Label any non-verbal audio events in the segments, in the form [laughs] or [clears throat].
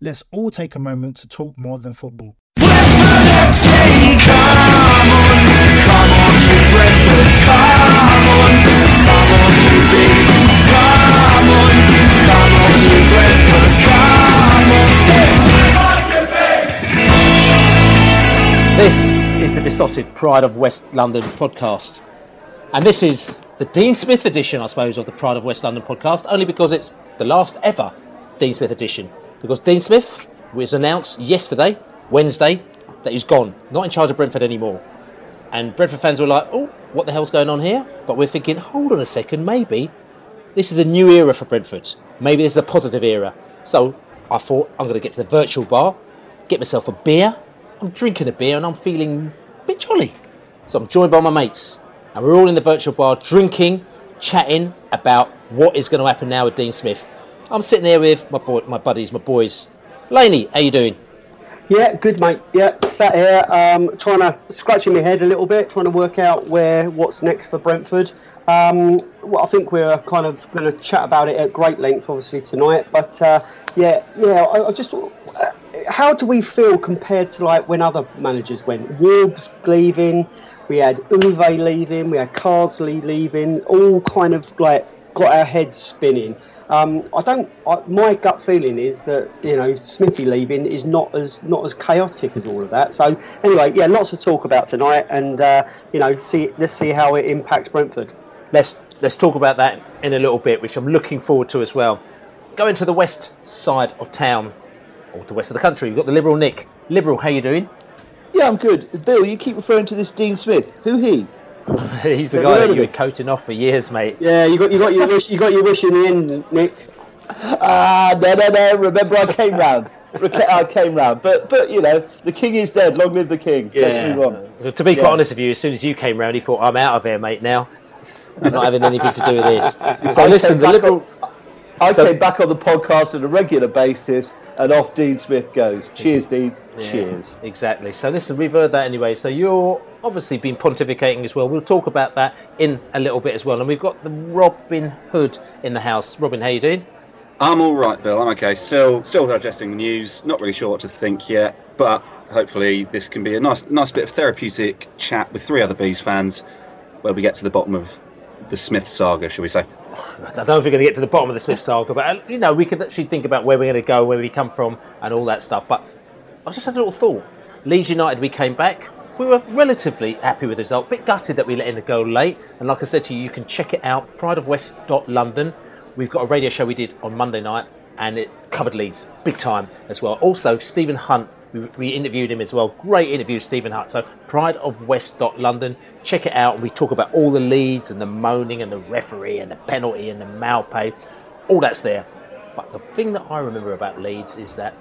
Let's all take a moment to talk more than football. This is the Beesotted Pride of West London podcast. And this is the Dean Smith edition, I suppose, of the Pride of West London podcast, only because it's the last ever Dean Smith edition. Because Dean Smith was announced yesterday, Wednesday, that he's gone, not in charge of Brentford anymore. And Brentford fans were like, oh, what the hell's going on here? But we're thinking, hold on a second, maybe this is a new era for Brentford. Maybe this is a positive era. So I thought, I'm going to get to the virtual bar, get myself a beer. I'm drinking a beer and I'm feeling a bit jolly. So I'm joined by my mates, and we're all in the virtual bar drinking, chatting about what is going to happen now with Dean Smith. I'm sitting here with my boy, my buddies, my boys. Laney, how you doing? Yeah, good mate. Yeah, sat here, um, trying to scratching my head a little bit, trying to work out where what's next for Brentford. Um, well, I think we're kind of going to chat about it at great length, obviously tonight. But uh, yeah, yeah, I, I just uh, how do we feel compared to like when other managers went? Wolves leaving, we had Uwe leaving, we had Carsley leaving, all kind of like got our heads spinning. Um, I don't. I, my gut feeling is that you know Smithy leaving is not as not as chaotic as all of that. So anyway, yeah, lots to talk about tonight, and uh, you know, see let's see how it impacts Brentford. Let's let's talk about that in a little bit, which I'm looking forward to as well. Going to the west side of town, or the west of the country, we've got the Liberal Nick. Liberal, how you doing? Yeah, I'm good. Bill, you keep referring to this Dean Smith. Who he? [laughs] He's the guy that you were coating off for years, mate. Yeah, you got you got your wish. You got your wish in the end, Nick. Ah, no, no, no. Remember, I came round. I came round. But, but you know, the king is dead. Long live the king. Let's move on. To be Yeah. quite honest with you, as soon as you came round, he thought, I'm out of here, mate, now. I'm not having anything to do with this. [laughs] So I listen, the back Liberal... on- I So- came back on the podcast on a regular basis, and off Dean Smith goes. Cheers, Dean. Yeah, Cheers. Exactly. So listen, we've heard that anyway. So you're obviously been pontificating as well. We'll talk about that in a little bit as well. And we've got the Robin Hood in the house. Robin, how you doing? I'm all right, Bill. I'm okay. Still, still digesting the news. Not really sure what to think yet, but hopefully this can be a nice, nice bit of therapeutic chat with three other bees fans, where we get to the bottom of the Smith saga, shall we say? I don't know if we're going to get to the bottom of the Smith saga, but uh, you know, we could actually think about where we're going to go, where we come from, and all that stuff. But I just had a little thought. Leeds United, we came back. We were relatively happy with the result. Bit gutted that we let in a goal late. And like I said to you, you can check it out. Prideofwest.london. We've got a radio show we did on Monday night, and it covered Leeds big time as well. Also, Stephen Hunt. We, we interviewed him as well. Great interview, Stephen Hunt. So, prideofwest.london. Check it out. We talk about all the leads and the moaning and the referee and the penalty and the Maupay. All that's there. But the thing that I remember about Leeds is that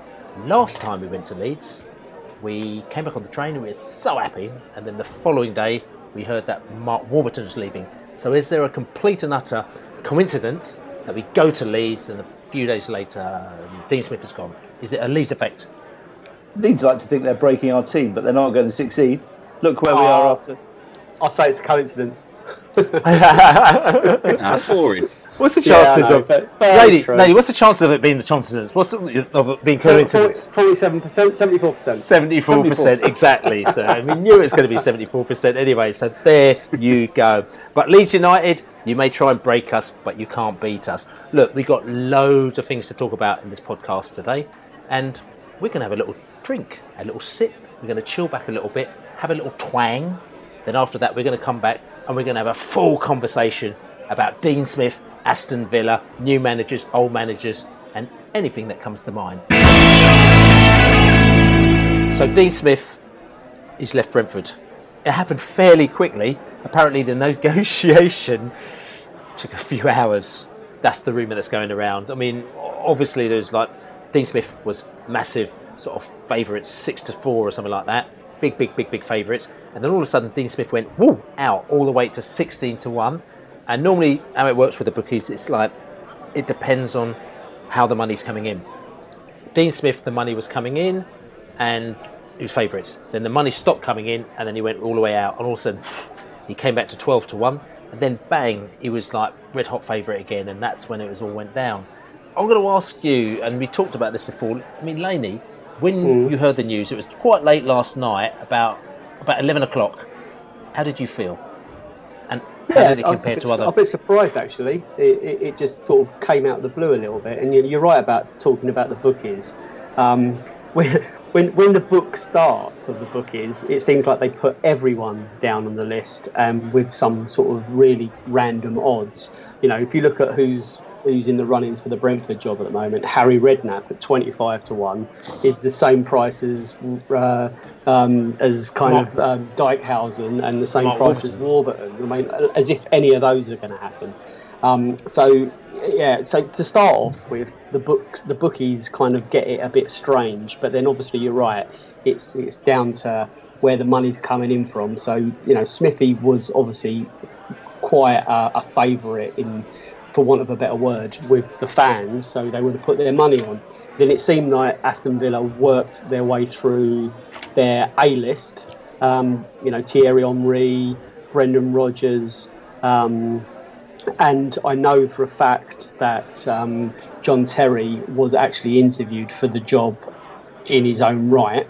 last time we went to Leeds, we came back on the train and we were so happy. And then the following day, we heard that Mark Warburton was leaving. So is there a complete and utter coincidence that we go to Leeds and a few days later, Dean Smith has gone? Is it a Leeds effect? Leeds like to think they're breaking our team, but they're not going to succeed. Look where we are Oh. after. I'll say it's a coincidence. [laughs] That's boring. What's the chances of lady, lady? What's the chances of it being the chances? What's the, of it being coincidence? Forty-seven percent, seventy-four percent. Seventy-four percent, exactly. So I [laughs] we knew it was going to be seventy-four percent anyway. So there you go. But Leeds United, you may try and break us, but you can't beat us. Look, we've got loads of things to talk about in this podcast today, and we're going to have a little drink, a little sip. We're going to chill back a little bit, have a little twang. Then after that, we're going to come back and we're going to have a full conversation about Dean Smith Aston Villa, new managers, old managers, and anything that comes to mind. So Dean Smith, he's left Brentford. It happened fairly quickly. Apparently, the [laughs] negotiation took a few hours. That's the rumour that's going around. I mean, obviously, there's like Dean Smith was massive sort of favourites, six to four or something like that. Big, big, big, big favourites. And then all of a sudden, Dean Smith went woo out all the way to 16 to one. And normally, how it works with the bookies, it's like it depends on how the money's coming in. Dean Smith, the money was coming in, and was favourites. Then the money stopped coming in, and then he went all the way out. And all of a sudden, he came back to 12 to 1. And then bang, he was like red hot favourite again, and that's when it was all went down. I'm going to ask you, and we talked about this before. I mean, Laney, when mm. you heard the news, it was quite late last night, about about 11 o'clock. How did you feel? Yeah, did it compare to other? I'm a bit surprised actually. It, it, it, just sort of came out of the blue a little bit. And you're right about talking about the bookies. Um, [laughs] when, when, when the book starts of the bookies, it seems like they put everyone down on the list um, with some sort of really random odds. You know, if you look at who's who's in the running for the Brentford job at the moment, Harry Redknapp at 25 to 1, is the same price as uh, um, as kind Mark. of um, Dijkhuizen and the same Mark price as Warburton. I mean, as if any of those are going to happen. Um, so yeah, so to start off with, the books, the bookies kind of get it a bit strange, but then obviously you're right. It's it's down to where the money's coming in from. So you know, Smithy was obviously quite a, a favourite in for want of a better word, with the fans, so they would have put their money on. Then it seemed like Aston Villa worked their way through their A list. Um, you know, Thierry Henry, Brendan Rodgers, um, and I know for a fact that um, John Terry was actually interviewed for the job in his own right.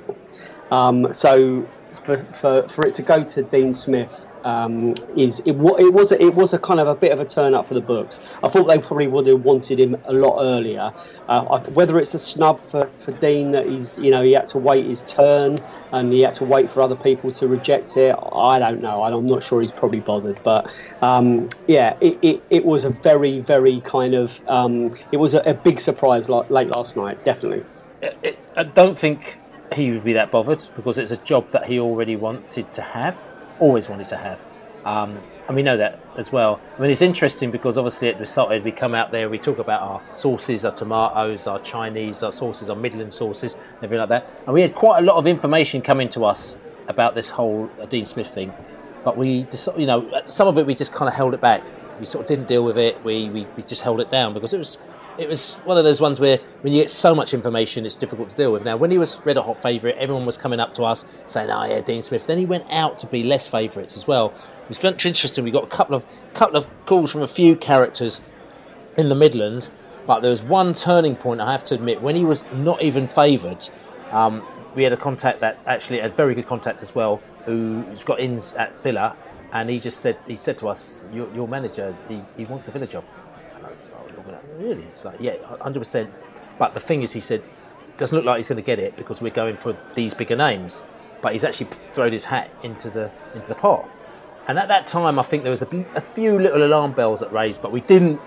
Um, so for, for, for it to go to Dean Smith um, is it, it was it was a kind of a bit of a turn up for the books. I thought they probably would have wanted him a lot earlier. Uh, whether it's a snub for, for Dean that he's you know he had to wait his turn and he had to wait for other people to reject it, I don't know. I'm not sure he's probably bothered. But um, yeah, it, it, it, was a very very kind of um, it was a, a, big surprise late last night, definitely. I don't think he would be that bothered because it's a job that he already wanted to have always wanted to have. Um, and we know that as well. I mean, it's interesting because obviously at start we come out there, we talk about our sauces, our tomatoes, our Chinese, our sauces, our Midland sauces, everything like that. And we had quite a lot of information coming to us about this whole Dean Smith thing. But we, just, you know, some of it we just kind of held it back. We sort of didn't deal with it. We, we, we just held it down because it was it was one of those ones where when you get so much information, it's difficult to deal with. Now, when he was red hot favourite, everyone was coming up to us saying, "Oh yeah, Dean Smith." Then he went out to be less favourites as well. It was very interesting. We got a couple of couple of calls from a few characters in the Midlands, but there was one turning point. I have to admit, when he was not even favoured, um, we had a contact that actually had very good contact as well, who's got ins at Villa, and he just said he said to us, "Your, your manager, he, he wants a Villa job." Really? It's like, yeah, 100%. But the thing is, he said, doesn't look like he's going to get it because we're going for these bigger names. But he's actually thrown his hat into the into the pot. And at that time, I think there was a, a few little alarm bells that raised, but we didn't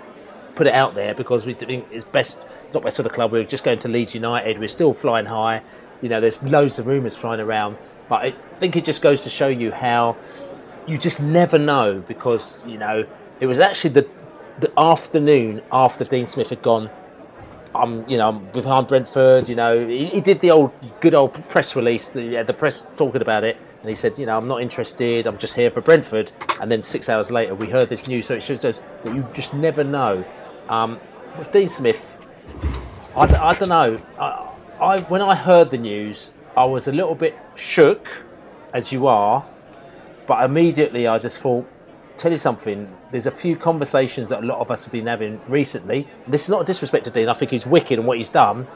put it out there because we think it's best, not best for the club. We are just going to Leeds United. We're still flying high. You know, there's loads of rumours flying around. But I think it just goes to show you how you just never know because, you know, it was actually the the afternoon after Dean Smith had gone, I'm, you know, behind Brentford. You know, he, he, did the old good old press release. The, the press talking about it, and he said, you know, I'm not interested. I'm just here for Brentford. And then six hours later, we heard this news. So it shows us that you just never know. Um, with Dean Smith, I, I don't know. I, I when I heard the news, I was a little bit shook, as you are, but immediately I just thought tell you something. There's a few conversations that a lot of us have been having recently. This is not a disrespect to Dean. I think he's wicked in what he's done,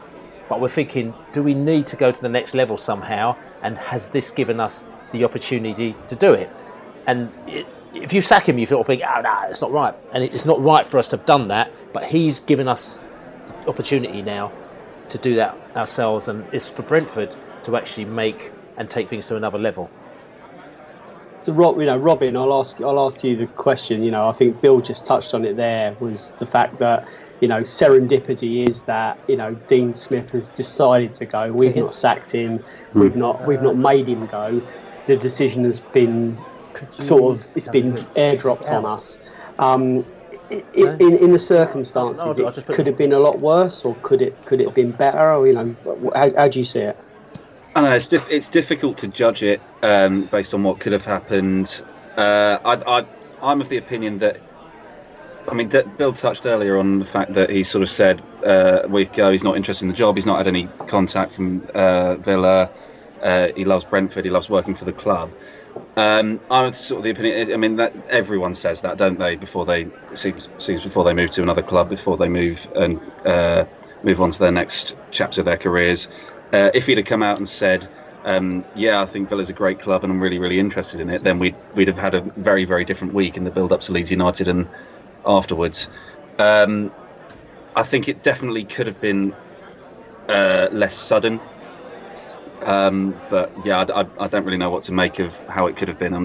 but we're thinking, do we need to go to the next level somehow? And has this given us the opportunity to do it? And it, if you sack him, you sort of think, oh, no, it's not right. And it's not right for us to have done that, but he's given us the opportunity now to do that ourselves, and it's for Brentford to actually make and take things to another level. So, Rob, you know, Robin, I'll ask, I'll ask you the question. You know, I think Bill just touched on it. There was the fact that you know serendipity is that you know Dean Smith has decided to go. We've not sacked him. We've not, we've not made him go. The decision has been sort of, it's been airdropped on us. Um, in, in, in the circumstances, it could have been a lot worse, or could it could it have been better? Or you know, how, how do you see it? I know it's, it's difficult to judge it um, based on what could have happened. Uh, I, I, I'm of the opinion that, I mean, D- Bill touched earlier on the fact that he sort of said uh, a week ago he's not interested in the job, he's not had any contact from uh, Villa, uh, he loves Brentford, he loves working for the club. Um, I'm sort of the opinion. I mean, that everyone says that, don't they? Before they seems, seems before they move to another club, before they move and uh, move on to their next chapter of their careers. Uh, if he'd have come out and said, um, "Yeah, I think Villa's a great club and I'm really, really interested in it," then we'd we'd have had a very, very different week in the build-up to Leeds United and afterwards. Um, I think it definitely could have been uh, less sudden. Um, but yeah, I d I I don't really know what to make of how it could have been. I,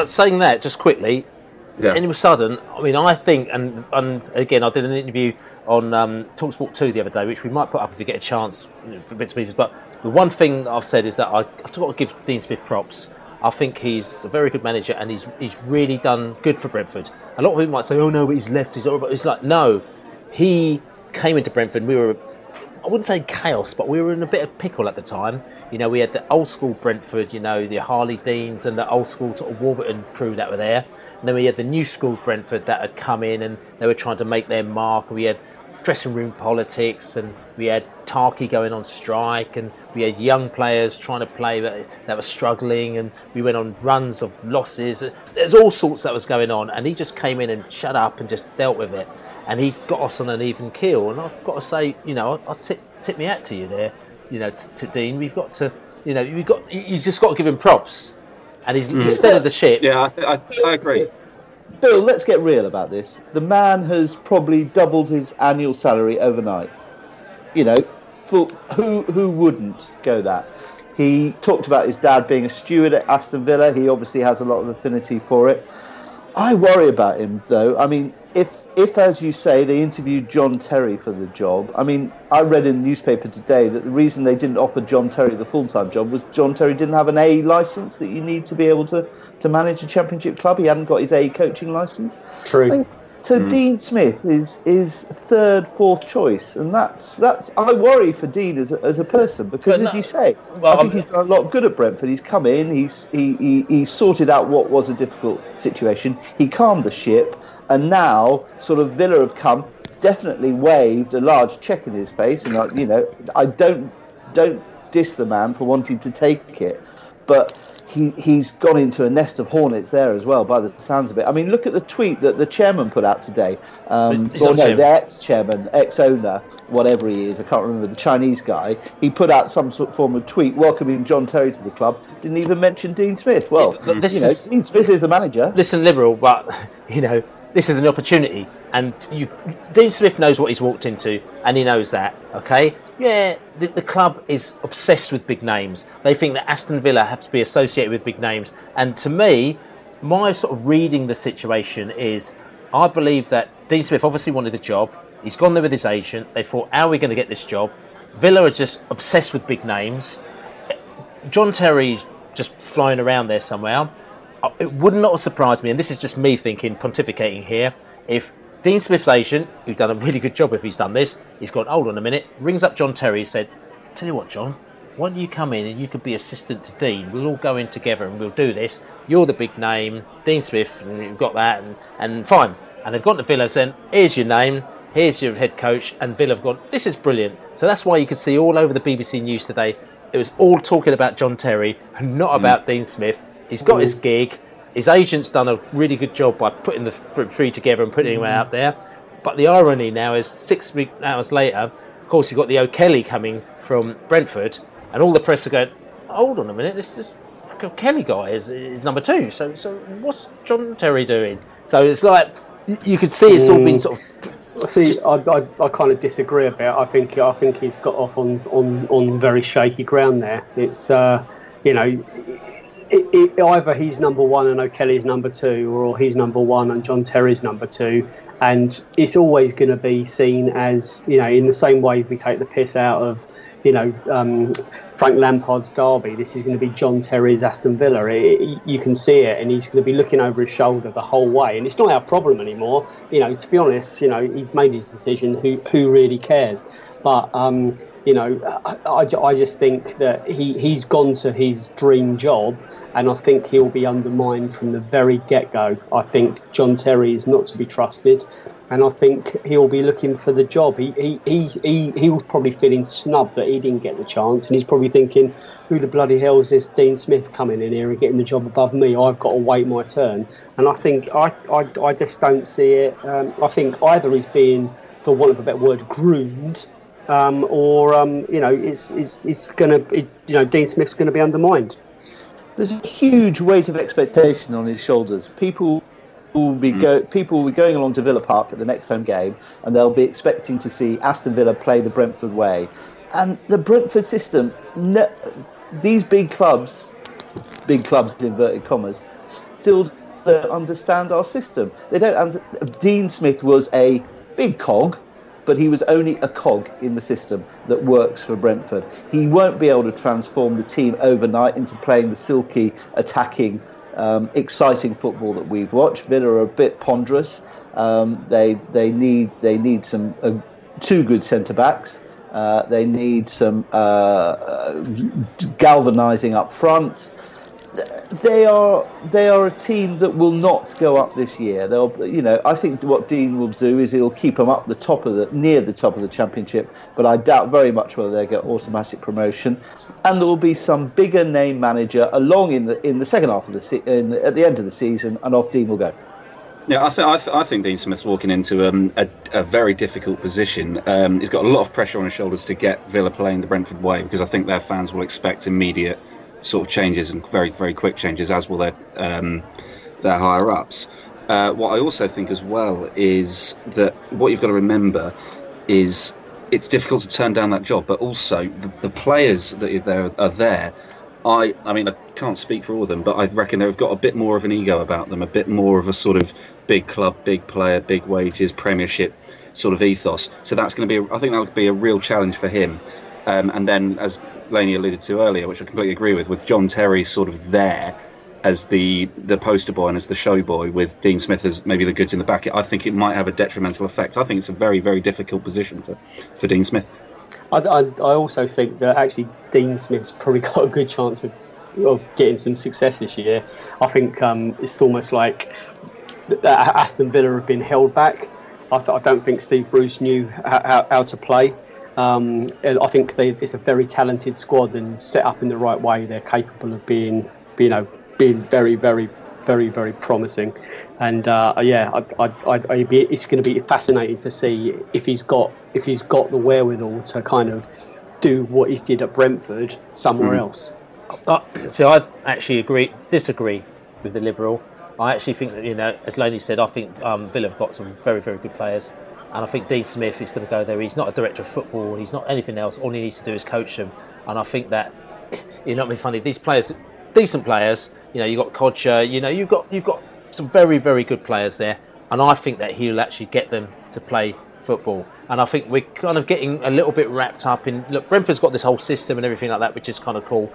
I, I don't really know what to make of a sudden, Yeah. and. I mean, I think, and and again, I did an interview on um, Talksport Two the other day, which we might put up if we get a chance you know, for bits and pieces. But the one thing I've said is that I, I've got to give Dean Smith props. I think he's a very good manager, and he's he's really done good for Brentford. A lot of people might say, "Oh no, but he's left." He's horrible." It's like no, he came into Brentford. We were I wouldn't say chaos, but we were in a bit of pickle at the time. You know, we had the old school Brentford, you know, the Harlee Deans and the old school sort of Warburton crew that were there. And then we had the new school Brentford that had come in and they were trying to make their mark. We had dressing room politics and we had Tarky going on strike and we had young players trying to play that, that were struggling and we went on runs of losses. There's all sorts that was going on and he just came in and shut up and just dealt with it and he got us on an even keel. And I've got to say, you know, I, I tip, tip me hat to you there, you know, to, to Dean. We've got to, you know, you've got, you just got to give him props. And he's mm. instead of the ship. Yeah, I, th- I, I agree. Bill, let's get real about this. The man has probably doubled his annual salary overnight. You know, for who who wouldn't go that? He talked about his dad being a steward at Aston Villa. He obviously has a lot of affinity for it. I worry about him though. I mean, if if as you say they interviewed John Terry for the job, I mean, I read in the newspaper today that the reason they didn't offer John Terry the full time job was John Terry didn't have an A license that you need to be able to to manage a championship club. He hadn't got his A coaching license. True. So hmm. Dean Smith is is third, fourth choice, and that's that's. I worry for Dean as a, as a person because, But as you say, well, I think I'm- he's done a lot good at Brentford. He's come in, he's he, he he sorted out what was a difficult situation. He calmed the ship, and now sort of Villa have come, definitely waved a large check in his face, and like you know, I don't don't diss the man for wanting to take it, but he he's gone into a nest of hornets there as well, by the sounds of it. I mean, look at the tweet that the chairman put out today. Um, or no, chairman. the ex-chairman, ex-owner, whatever he is, I can't remember the Chinese guy. He put out some sort of form of tweet welcoming John Terry to the club. Didn't even mention Dean Smith. Well, this you know, is- Dean Smith is the manager. listen, liberal, but you know this is an opportunity, and you, Dean Smith knows what he's walked into, and he knows that. Okay, yeah, the, the club is obsessed with big names. They think that Aston Villa have to be associated with big names, and to me, my sort of reading the situation is, I believe that Dean Smith obviously wanted the job. He's gone there with his agent. They thought, how are we going to get this job? Villa are just obsessed with big names. John Terry's just flying around there somewhere. Uh, It would not surprise me, and this is just me thinking, pontificating here, if Dean Smith's agent, who's done a really good job if he's done this, he's gone, hold on a minute, rings up John Terry, said, Tell you what, John, why don't you come in and you could be assistant to Dean? We'll all go in together and we'll do this. You're the big name, Dean Smith, and you've got that, and, and fine. And they've gone to Villa saying, here's your name, here's your head coach, and Villa have gone, this is brilliant. So that's why you can see all over the BBC News today, it was all talking about John Terry and not about mm. Dean Smith. He's got his gig, His agent's done a really good job by putting the three together and putting him out there. But the irony now is six hours later, of course, you've got the O'Kelly coming from Brentford, and all the press are going, hold on a minute, this, this Kelly guy is, is number two. So, so what's John Terry doing? So it's like you could see it's all been sort of. See, I, I, I, kind of disagree a bit. I think I think he's got off on on, on very shaky ground there. It's uh, you know, it, it, either he's number one and O'Kelly's number two, or he's number one and John Terry's number two, and it's always going to be seen as you know in the same way we take the piss out of you know um, Frank Lampard's Derby. This is going to be John Terry's Aston Villa. It, you can see it, and he's going to be looking over his shoulder the whole way. And it's not our problem anymore. You know, to be honest, you know, he's made his decision. Who who really cares? But um, you know, I, I, I just think that he he's gone to his dream job. And I think he'll be undermined from the very get go. I think John Terry is not to be trusted and I think he'll be looking for the job. He he, he, he, he was probably feeling snubbed that he didn't get the chance, and he's probably thinking, "Who the bloody hell is this Dean Smith coming in here and getting the job above me? I've got to wait my turn." And I think I I, I just don't see it. Um, I think either he's being, for want of a better word, groomed, um, or um, you know, it's it's, it's going to you know Dean Smith's going to be undermined. There's a huge weight of expectation on his shoulders. People will be mm. go, people will be going along to Villa Park at the next home game, and they'll be expecting to see Aston Villa play the Brentford way. And the Brentford system, no, these big clubs, big clubs in inverted commas, still don't understand our system. They don't. Under, Dean Smith was a big cog, but he was only a cog in the system that works for Brentford. He won't be able to transform the team overnight into playing the silky, attacking um, exciting football that we've watched. Villa are a bit ponderous. Um, they they need they need some uh, two good centre backs. Uh, they need some uh, uh galvanising up front they are they are a team that will not go up this year. They'll you know I think what Dean will do is he'll keep them up the top of the near the top of the championship, but I doubt very much whether they get automatic promotion. And there will be some bigger name manager along in the in the second half of the, se- the at the end of the season, and off Dean will go. Yeah, I, th- I, th- I think Dean Smith's walking into um, a, a, very difficult position. Um, he's got a lot of pressure on his shoulders to get Villa playing the Brentford way because I think their fans will expect immediate sort of changes and very very quick changes, as will their um, their higher ups. Uh, what I also think as well is that what you've got to remember is it's difficult to turn down that job, but also the, the players that are, are there. I, I mean, I can't speak for all of them, but I reckon they've got a bit more of an ego about them, a bit more of a sort of big club, big player, big wages, Premiership sort of ethos. So that's going to be, I think that would be a real challenge for him. Um, and then, as Laney alluded to earlier, which I completely agree with, with John Terry sort of there as the the poster boy and as the show boy, with Dean Smith as maybe the goods in the back, I think it might have a detrimental effect. I think it's a very very difficult position for, for Dean Smith. I, I, I also think that actually Dean Smith's probably [laughs] got a good chance of, of getting some success this year. I think um, it's almost like Aston Villa have been held back. I, I don't think Steve Bruce knew how, how to play. Um, I think they, it's a very talented squad and set up in the right way. They're capable of being, you know, being very, very, very, very promising. And uh, yeah, I, I, I, be, it's going to be fascinating to see if he's got if he's got the wherewithal to kind of do what he did at Brentford somewhere mm. else. Uh, so I actually agree, disagree with the Liberal. I actually think that you know, as Laney said, I think um, Villa have got some very, very good players. And I think Dean Smith is going to go there. He's not a director of football. He's not anything else. All he needs to do is coach them. And I think that [coughs] you know, me funny. These players, decent players. You know, you've got Kodjia. You know, you've got you've got some very very good players there. And I think that he'll actually get them to play football. And I think we're kind of getting a little bit wrapped up in. Look, Brentford's got this whole system and everything like that, which is kind of cool.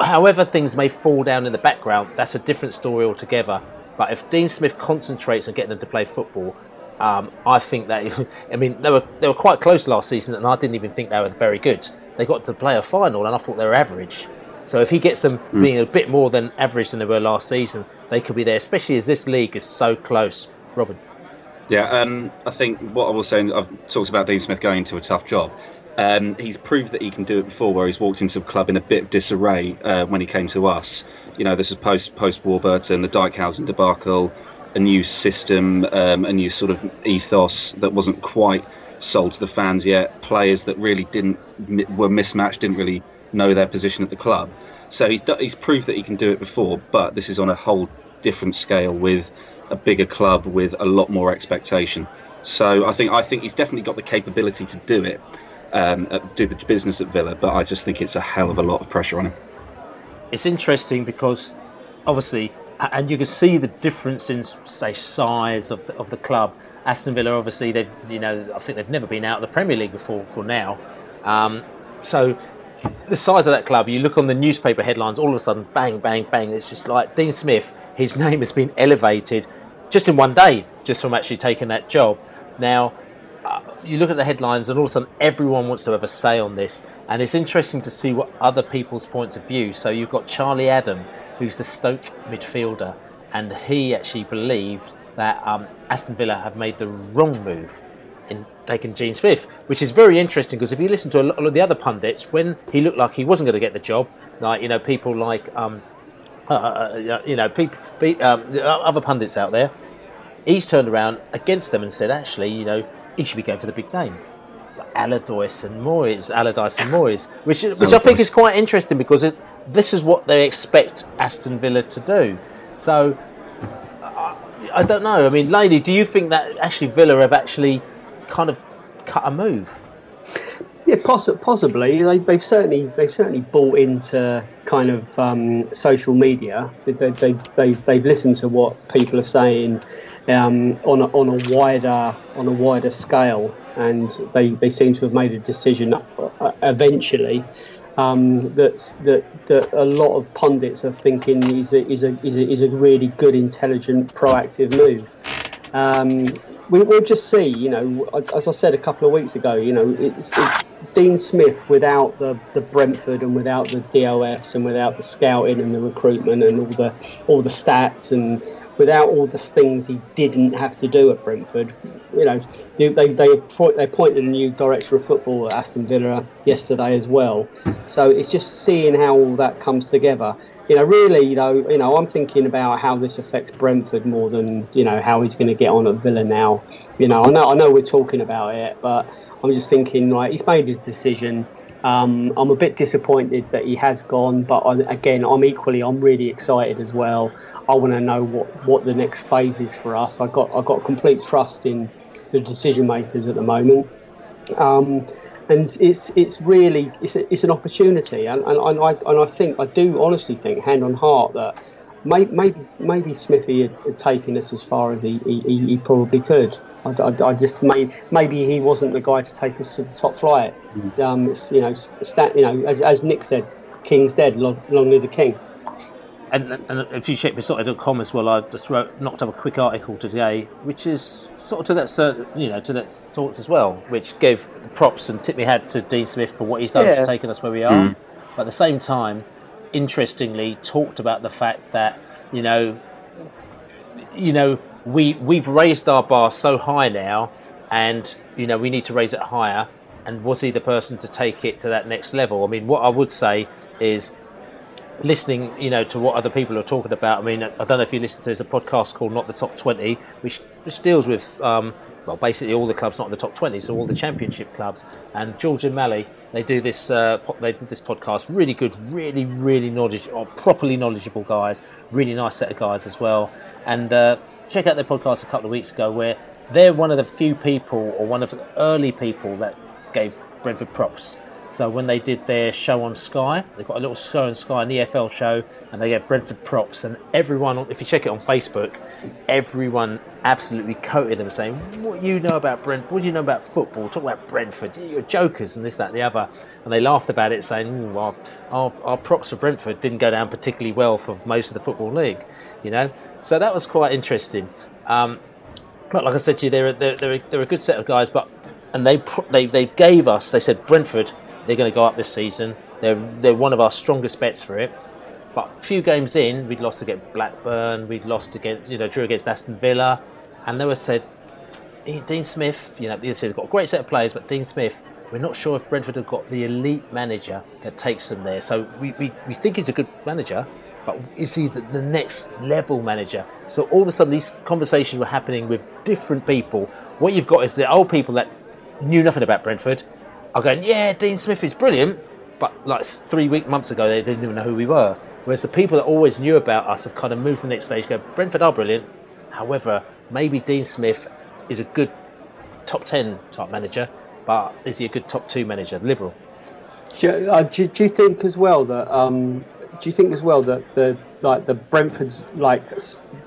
However, things may fall down in the background, that's a different story altogether. But if Dean Smith concentrates on getting them to play football, um, I think that [laughs] I mean they were they were quite close last season, and I didn't even think they were very good. They got to play a final, and I thought they were average. So if he gets them mm. being a bit more than average than they were last season, they could be there. Especially as this league is so close, Robin. Yeah, um, I think what I was saying, I've talked about Dean Smith going to a tough job. Um, he's proved that he can do it before, where he's walked into a club in a bit of disarray uh, when he came to us. You know, this is post post Warburton, the Dijkhuizen debacle, a new system, um, a new sort of ethos that wasn't quite sold to the fans yet. Players that really didn't were mismatched, didn't really know their position at the club. So he's he's proved that he can do it before, but this is on a whole different scale with a bigger club with a lot more expectation. So I think I think he's definitely got the capability to do it, um, do the business at Villa. But I just think it's a hell of a lot of pressure on him. It's interesting because obviously, and you can see the difference in say size of the, of the club. Aston Villa, obviously, they've you know I think they've never been out of the Premier League before for now. Um, so the size of that club, you look on the newspaper headlines, all of a sudden, bang, bang, bang. It's just like Dean Smith. His [laughs] name has been elevated just in one day, just from actually taking that job. Now, uh, you look at the headlines, and all of a sudden, everyone wants to have a say on this. And it's interesting to see what other people's points of view. So you've got Charlie Adam, who's the Stoke midfielder, and he actually believed that um, Aston Villa have made the wrong move in taking Dean Smith, which is very interesting because if you listen to a lot of the other pundits, when he looked like he wasn't going to get the job, like you know people like um, uh, uh, uh you know people, um, other pundits out there, he's turned around against them and said, actually, you know, he should be going for the big name. Allardyce and Moyes, Allardyce and Moyes, which which I think is quite interesting because it, this is what they expect Aston Villa to do. So I, I don't know. I mean, Laney, do you think that actually Villa have actually kind of cut a move? Yeah, poss- possibly. They, have certainly they've certainly bought into kind of um, social media. They, they, they, they've, they've listened to what people are saying um, on a, on a wider on a wider scale, and they, they seem to have made a decision uh, eventually um, that that that a lot of pundits are thinking is a, is a, is a, is a really good, intelligent, proactive move. Um, we, will just see. You know, as I said a couple of weeks ago, you know, it's, it's Dean Smith without the, the Brentford and without the DOFs and without the scouting and the recruitment and all the all the stats and without all the things he didn't have to do at Brentford. You know, they they they, appointed a new director of football at Aston Villa yesterday as well. So it's just seeing how all that comes together. You know, really, though, you know, I'm thinking about how this affects Brentford more than you know how he's going to get on at Villa now. You know, I know I know we're talking about it, but I'm just thinking like he's made his decision. Um, I'm a bit disappointed that he has gone, but I, again, I'm equally, I'm really excited as well. I want to know what, what the next phase is for us. I got I got complete trust in the decision makers at the moment, um, and it's it's really it's, a, it's an opportunity, and, and, and, I and I think I do honestly think, hand on heart, that may, maybe maybe Smithy had, had, taken us as far as he, he, he probably could. I, I, I, just may, maybe he wasn't the guy to take us to the top flight. Mm. Um, it's, you know, stat, you know, as, as Nick said, King's dead, long, long live the king and, and if you check Beesotted.com as well, I just wrote knocked up a quick article today, which is sort of to that sort you know to that sorts as well, which gave props and tip me hat to Dean Smith for what he's done yeah. for taking us where we are. Mm. But at the same time, interestingly, talked about the fact that you know, you know, we we've raised our bar so high now, and you know we need to raise it higher. And was he the person to take it to that next level? I mean, what I would say is listening, you know, to what other people are talking about. I mean, I don't know if you listen to there's a podcast called Not the Top 20, which deals with um, well, basically all the clubs not in the top 20, so all the championship clubs. And George and Malley, they do this uh, they did this podcast. Really good, really really knowledgeable, properly knowledgeable guys. Really nice set of guys as well. And uh, check out their podcast a couple of weeks ago where they're one of the few people or one of the early people that gave Brentford props so when they did their show on Sky, they've got a little show on Sky, an EFL show, and they get Brentford props. And everyone, if you check it on Facebook, everyone absolutely coated them, saying, "What do you know about Brentford? What do you know about football? Talk about Brentford. You're jokers and this, that, and the other." And they laughed about it, saying, our, our, our props for Brentford didn't go down particularly well for most of the football league." You know, so that was quite interesting. Um, but like I said to you, they're, they're, they're, a, they're a good set of guys, but and they they they gave us. They said Brentford they're going to go up this season. They're they're one of our strongest bets for it. But a few games in, we'd lost against Blackburn, we'd lost against you know drew against Aston Villa, and they were said eh, Dean Smith. You know, they've got a great set of players, but Dean Smith we're not sure if Brentford have got the elite manager that takes them there. So we, we, we think he's a good manager, but is he the, the next level manager? So all of a sudden, these conversations were happening with different people. What you've got is the old people that knew nothing about Brentford are going, yeah, Dean Smith is brilliant, but like three week months ago, they didn't even know who we were. Whereas the people that always knew about us have kind of moved to the next stage. Go, Brentford are brilliant. However, maybe Dean Smith is a good top ten type manager, but is he a good top two manager? Liberal. Do, you- uh, do you think as well that um, do you think as well that the like the Brentford's like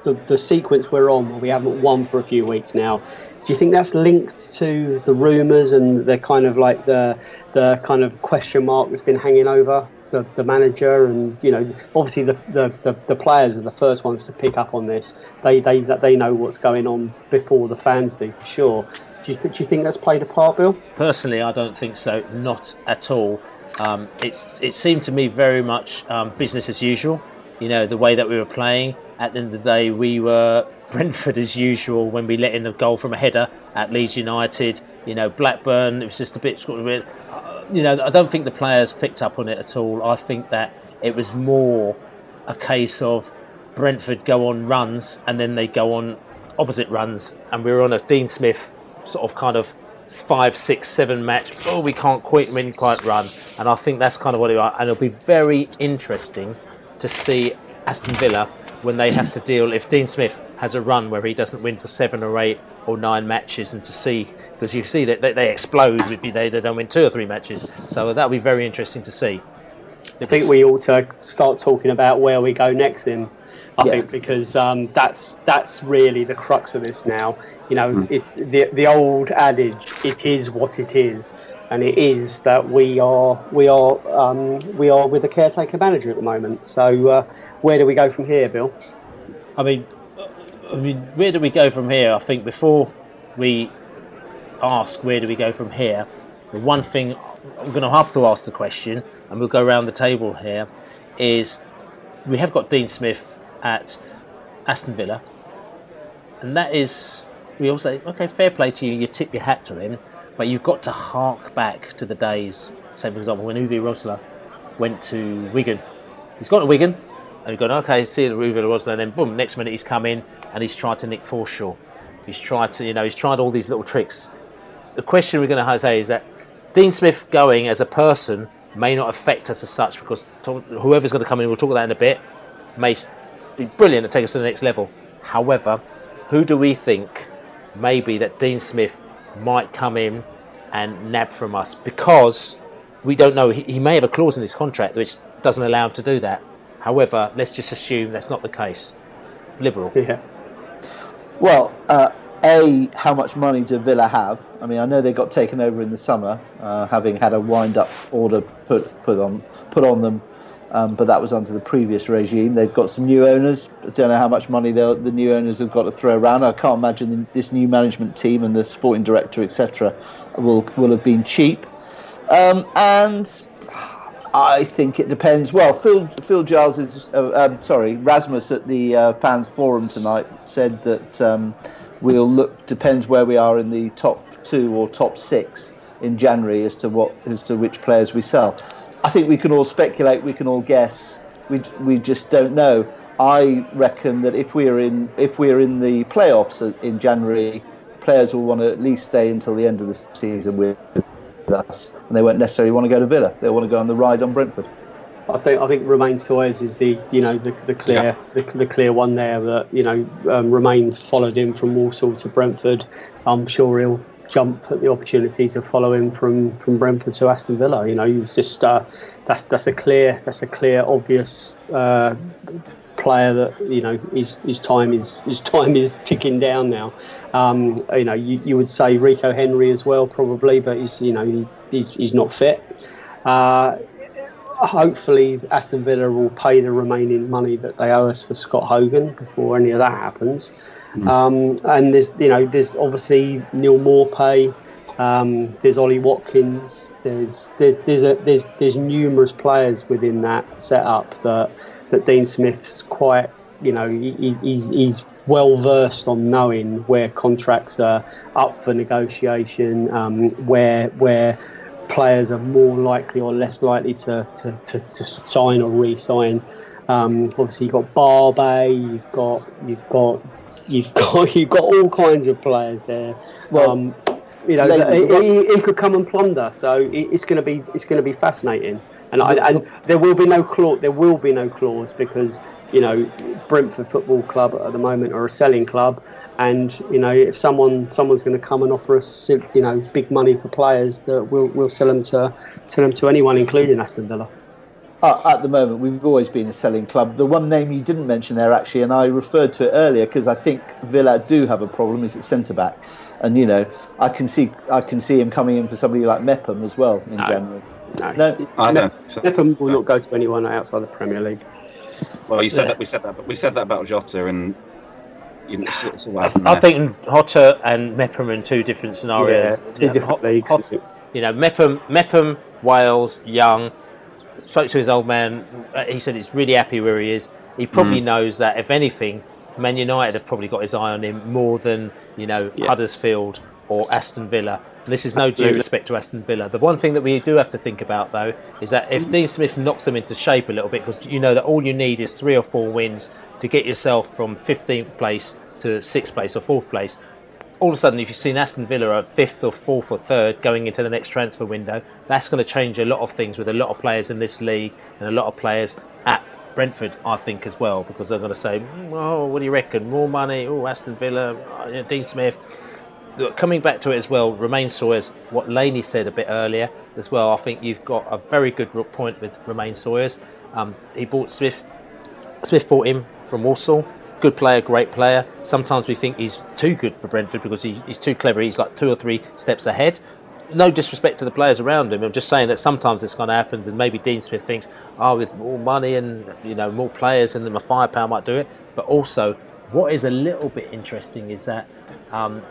the, the sequence we're on we haven't won for a few weeks now? Do you think that's linked to the rumours and the kind of like the the kind of question mark that's been hanging over the, the manager and you know obviously the, the, the, the players are the first ones to pick up on this. They they they know what's going on before the fans do for sure. Do you, do you think that's played a part, Bill? Personally, I don't think so. Not at all. Um, it it seemed to me very much um, business as usual. You know the way that we were playing. At the end of the day, we were [laughs] Brentford as usual when we let in a goal from a header at Leeds United. You know Blackburn. It was just a bit. uh, You know I don't think the players picked up on it at all. I think that it was more a case of Brentford go on runs and then they go on opposite runs, and we were on a Dean Smith sort of kind of five, six, seven match. Oh, we can't quite win, quite run, and I think that's kind of what it are. And it'll be very interesting to see Aston Villa when they have to deal if Dean Smith has a run where he doesn't win for seven or eight or nine matches, and to see because you see that they, they explode if they, they don't win two or three matches. So that'll be very interesting to see. I think we ought to start talking about where we go next. Then, I Yeah. think because um, that's that's really the crux of this now. You know, Hmm. it's the the old adage: "It is what it is," and it is that we are we are um, we are with a caretaker manager at the moment. So, uh, where do we go from here, Bill? I mean, I mean, where do we go from here? I think before we ask where do we go from here, the one thing I'm going to have to ask the question, and we'll go around the table here, is we have got Dean Smith at Aston Villa, and that is we all say, okay, fair play to you, you tip your hat to him, but you've got to hark back to the days, say for example, when Uwe Rosler went to Wigan. He's gone to Wigan, and you've gone, okay, see you Uwe Rosler, and then boom, next minute he's come in and he's tried to nick Forshaw. He's tried to, you know, he's tried all these little tricks. The question we're going to say is that Dean Smith going as a person may not affect us as such because whoever's going to come in, we'll talk about that in a bit, may be brilliant and take us to the next level. However, who do we think maybe that Dean Smith might come in and nab from us because we don't know. He, he may have a clause in his contract which doesn't allow him to do that. However, let's just assume that's not the case. Liberal. Yeah. Well, uh, a how much money do Villa have? I mean, I know they got taken over in the summer, uh, having had a wind-up order put put on put on them, um, but that was under the previous regime. They've got some new owners. I don't know how much money the new owners have got to throw around. I can't imagine this new management team and the sporting director, etc., will will have been cheap. Um, and I think it depends. Well, Phil Phil Giles is uh, um, sorry, Rasmus at the uh, fans forum tonight said that um, we'll look depends where we are in the top two or top six in January as to what as to which players we sell. I think we can all speculate, we can all guess. We we just don't know. I reckon that if we're in if we're in the playoffs in January, players will want to at least stay until the end of the season with us, and they won't necessarily want to go to Villa. They'll want to go on the ride on Brentford. I think I think Romaine Sawyers is the you know the, the clear the, the clear one there that you know um, Romaine followed him from Walsall to Brentford. I'm sure he'll jump at the opportunity to follow him from, from Brentford to Aston Villa. You know, he's just uh, that's that's a clear that's a clear obvious uh, player that you know his his time is his time is ticking down now. Um, you know, you, you would say Rico Henry as well probably, but he's you know he's he's, he's not fit. Uh, hopefully Aston Villa will pay the remaining money that they owe us for Scott Hogan before any of that happens. Um, and there's you know there's obviously Neal Maupay, um, there's Ollie Watkins, there's there, there's a, there's there's numerous players within that setup that that Dean Smith's quite you know he- he's he's well versed on knowing where contracts are up for negotiation, um, where where players are more likely or less likely to, to, to, to sign or re-sign. Um, obviously, you've got Barbet, you've got you've got you've [laughs] got you've got all kinds of players there. Well, um, you know, he, he, he could come and plunder. So it's going to be it's going to be fascinating. And, I, and there will be no clause. There will be no clause because you know Brentford Football Club at the moment are a selling club, and you know if someone someone's going to come and offer us you know big money for players, that we'll we'll sell them to sell them to anyone, including Aston Villa. Uh, at the moment, we've always been a selling club. The one name you didn't mention there, actually, and I referred to it earlier because I think Villa do have a problem, is at centre back, and you know I can see I can see him coming in for somebody like Mepham as well in No. January. No, No, I Ne- don't think so. Mepham will not go to anyone outside the Premier League. Well, you said Yeah. that we said that, but we said that about Jota, and you know, it's, it's all I, I think Jota and Mepham are in two different scenarios. Yeah, two You know, different Hot- leagues. Hot- you know, Mepham, Mepham, Wales, young. Spoke to his old man. uh, He said he's really happy where he is. He probably knows that if anything, Man United have probably got his eye on him more than you know Yeah. Huddersfield or Aston Villa. And this is no due respect to Aston Villa. The one thing that we do have to think about though is that if Dean Smith knocks them into shape a little bit, because you know that all you need is three or four wins to get yourself from 15th place to sixth place or fourth place all of a sudden, if you've seen Aston Villa are fifth or fourth or third going into the next transfer window, that's going to change a lot of things with a lot of players in this league and a lot of players at Brentford, I think, as well, because they're going to say, "Mm, "Oh, what do you reckon? More money? Oh, Aston Villa, know, Dean Smith." Coming back to it as well, Romaine Sawyers, what Laney said a bit earlier as well. I think you've got a very good point with Romaine Sawyers. Um, he bought Smith Smith bought him from Walsall. Good player, great player. Sometimes we think he's too good for Brentford because he, he's too clever. He's like two or three steps ahead. No disrespect to the players around him. I'm just saying that sometimes this kind of happens, and maybe Dean Smith thinks, "Oh, with more money and you know more players, and then my firepower might do it." But also, what is a little bit interesting is that um,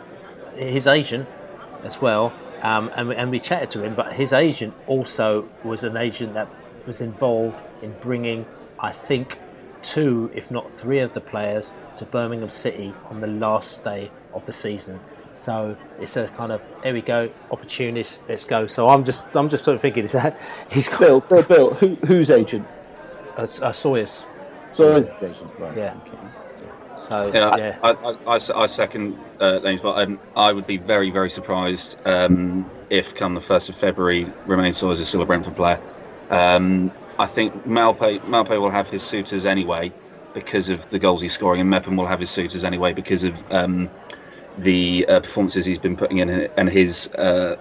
his agent as well, um, and, and we chatted to him, but his agent also was an agent that was involved in bringing, I think, two, if not three, of the players to Birmingham City on the last day of the season. So it's a kind of here we go, opportunist, let's go. So I'm just I'm just sort of thinking is that [laughs] he's got Bill, Bill, Bill, who, whose agent? uh, uh, Sawyer's, Sawyer's agent, right? Yeah. okay. so Yeah, yeah, I, I, I, I- I second uh, Lane's, but um, I would be very, very surprised um, if, come the first of February, Romaine Sawyers is still a Brentford player. Um, I think Maupay, Maupay will have his suitors anyway because of the goals he's scoring, and Mepham will have his suitors anyway because of um, the uh, performances he's been putting in and his uh,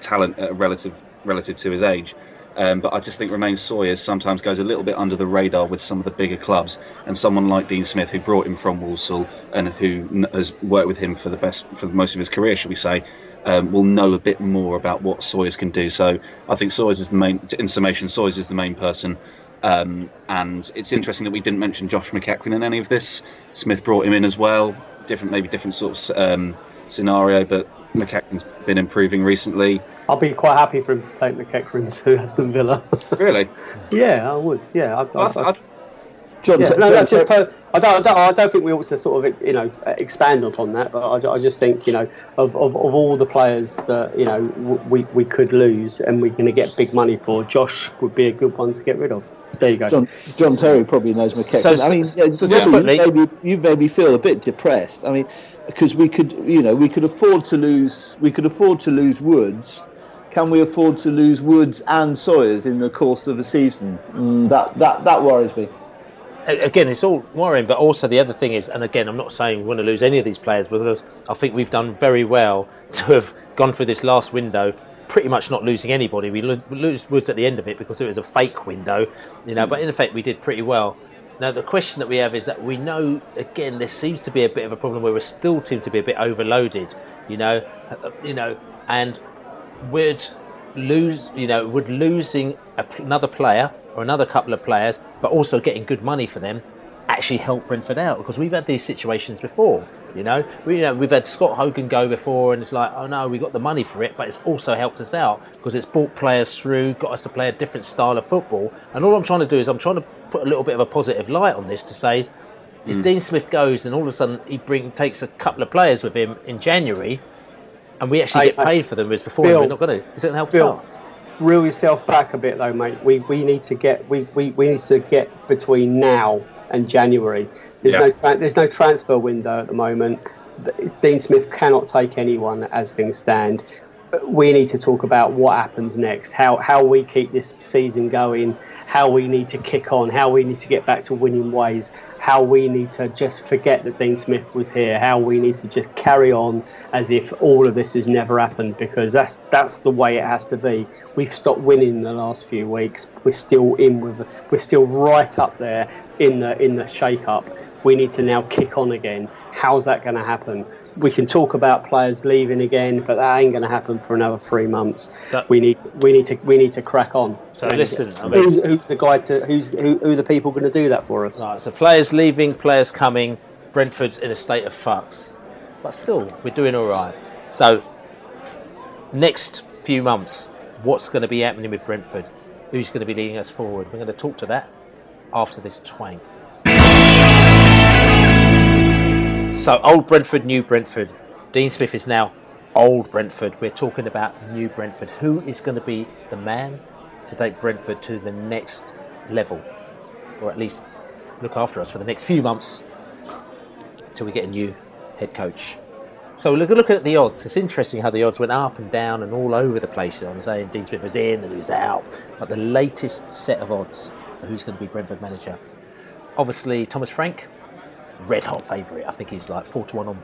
talent uh, relative relative to his age. Um, but I just think Romaine Sawyers sometimes goes a little bit under the radar with some of the bigger clubs, and someone like Dean Smith, who brought him from Walsall and who has worked with him for the best for most of his career, should we say, um, will know a bit more about what Sawyers can do. So I think Sawyers is the main. In summation, Sawyers is the main person. Um, and it's interesting that we didn't mention Josh McEachran in any of this. Smith brought him in as well. Different, maybe different sort of um, scenario, but McEachran's been improving recently. I'll be quite happy for him to take McEachran to [laughs] Aston Villa. Really, [laughs] yeah, I would. Yeah, I, I, I, John, yeah, no, John no, just per, I, don't, I, don't, I don't think we ought to sort of you know expand upon that, but I, I just think you know of, of, of all the players that you know we, we could lose and we're going to get big money for, Josh would be a good one to get rid of. There you go. John, John Terry probably knows McEachran. So- I mean, so- so Robbie, just quickly- you, made me, you made me feel a bit depressed. I mean, because we could, you know, we could afford to lose. We could afford to lose Woods. Can we afford to lose Woods and Sawyers in the course of a season? Mm, that that that worries me. Again, it's all worrying, but also the other thing is, and again, I'm not saying we want to lose any of these players because I think we've done very well [laughs] to have gone through this last window, pretty much not losing anybody. We lo- lose Woods at the end of it because it was a fake window, you know. But in effect, we did pretty well. Now the question that we have is that we know again there seems to be a bit of a problem where we still seem to be a bit overloaded, you know, you know, and would lose, you know, would losing another player or another couple of players, but also getting good money for them, actually help Brentford out because we've had these situations before. You know, we, you know, we've had Scott Hogan go before, and it's like, oh no, we got the money for it, but it's also helped us out because it's brought players through, got us to play a different style of football. And all I'm trying to do is I'm trying to put a little bit of a positive light on this to say, if mm. Dean Smith goes, then all of a sudden he bring takes a couple of players with him in January, and we actually I- get I- paid for them. Whereas before Bill, we're not going to. Is it going to help us out? Reel yourself back a bit though, mate. We we need to get we, we, we need to get between now and January. There's Yeah. no tra- there's no transfer window at the moment. Dean Smith cannot take anyone as things stand. We need to talk about what happens next. How how we keep this season going. How we need to kick on. How we need to get back to winning ways. How we need to just forget that Dean Smith was here. How we need to just carry on as if all of this has never happened because that's that's the way it has to be. We've stopped winning the last few weeks. We're still in with we're still right up there in the in the shake up. We need to now kick on again. How's that going to happen? We can talk about players leaving again, but that ain't going to happen for another three months. So- we need we need to we need to crack on. So And listen, I mean- who's, who's the guy to who's who, who are the people going to do that for us? Right, so players leaving, players coming. Brentford's in a state of fucks, but still, we're doing all right. So, next few months, what's going to be happening with Brentford? Who's going to be leading us forward? We're going to talk to that after this twang. So, old Brentford, new Brentford. Dean Smith is now old Brentford. We're talking about new Brentford. Who is going to be the man to take Brentford to the next level? or at least look after us for the next few months till we get a new head coach. So look, look at the odds. It's interesting how the odds went up and down and all over the place. I'm saying Dean Smith was in and he was out. But the latest set of odds who's going to be Brentford manager. Obviously, Thomas Frank, red hot favourite. I think he's like 4 to 1 on.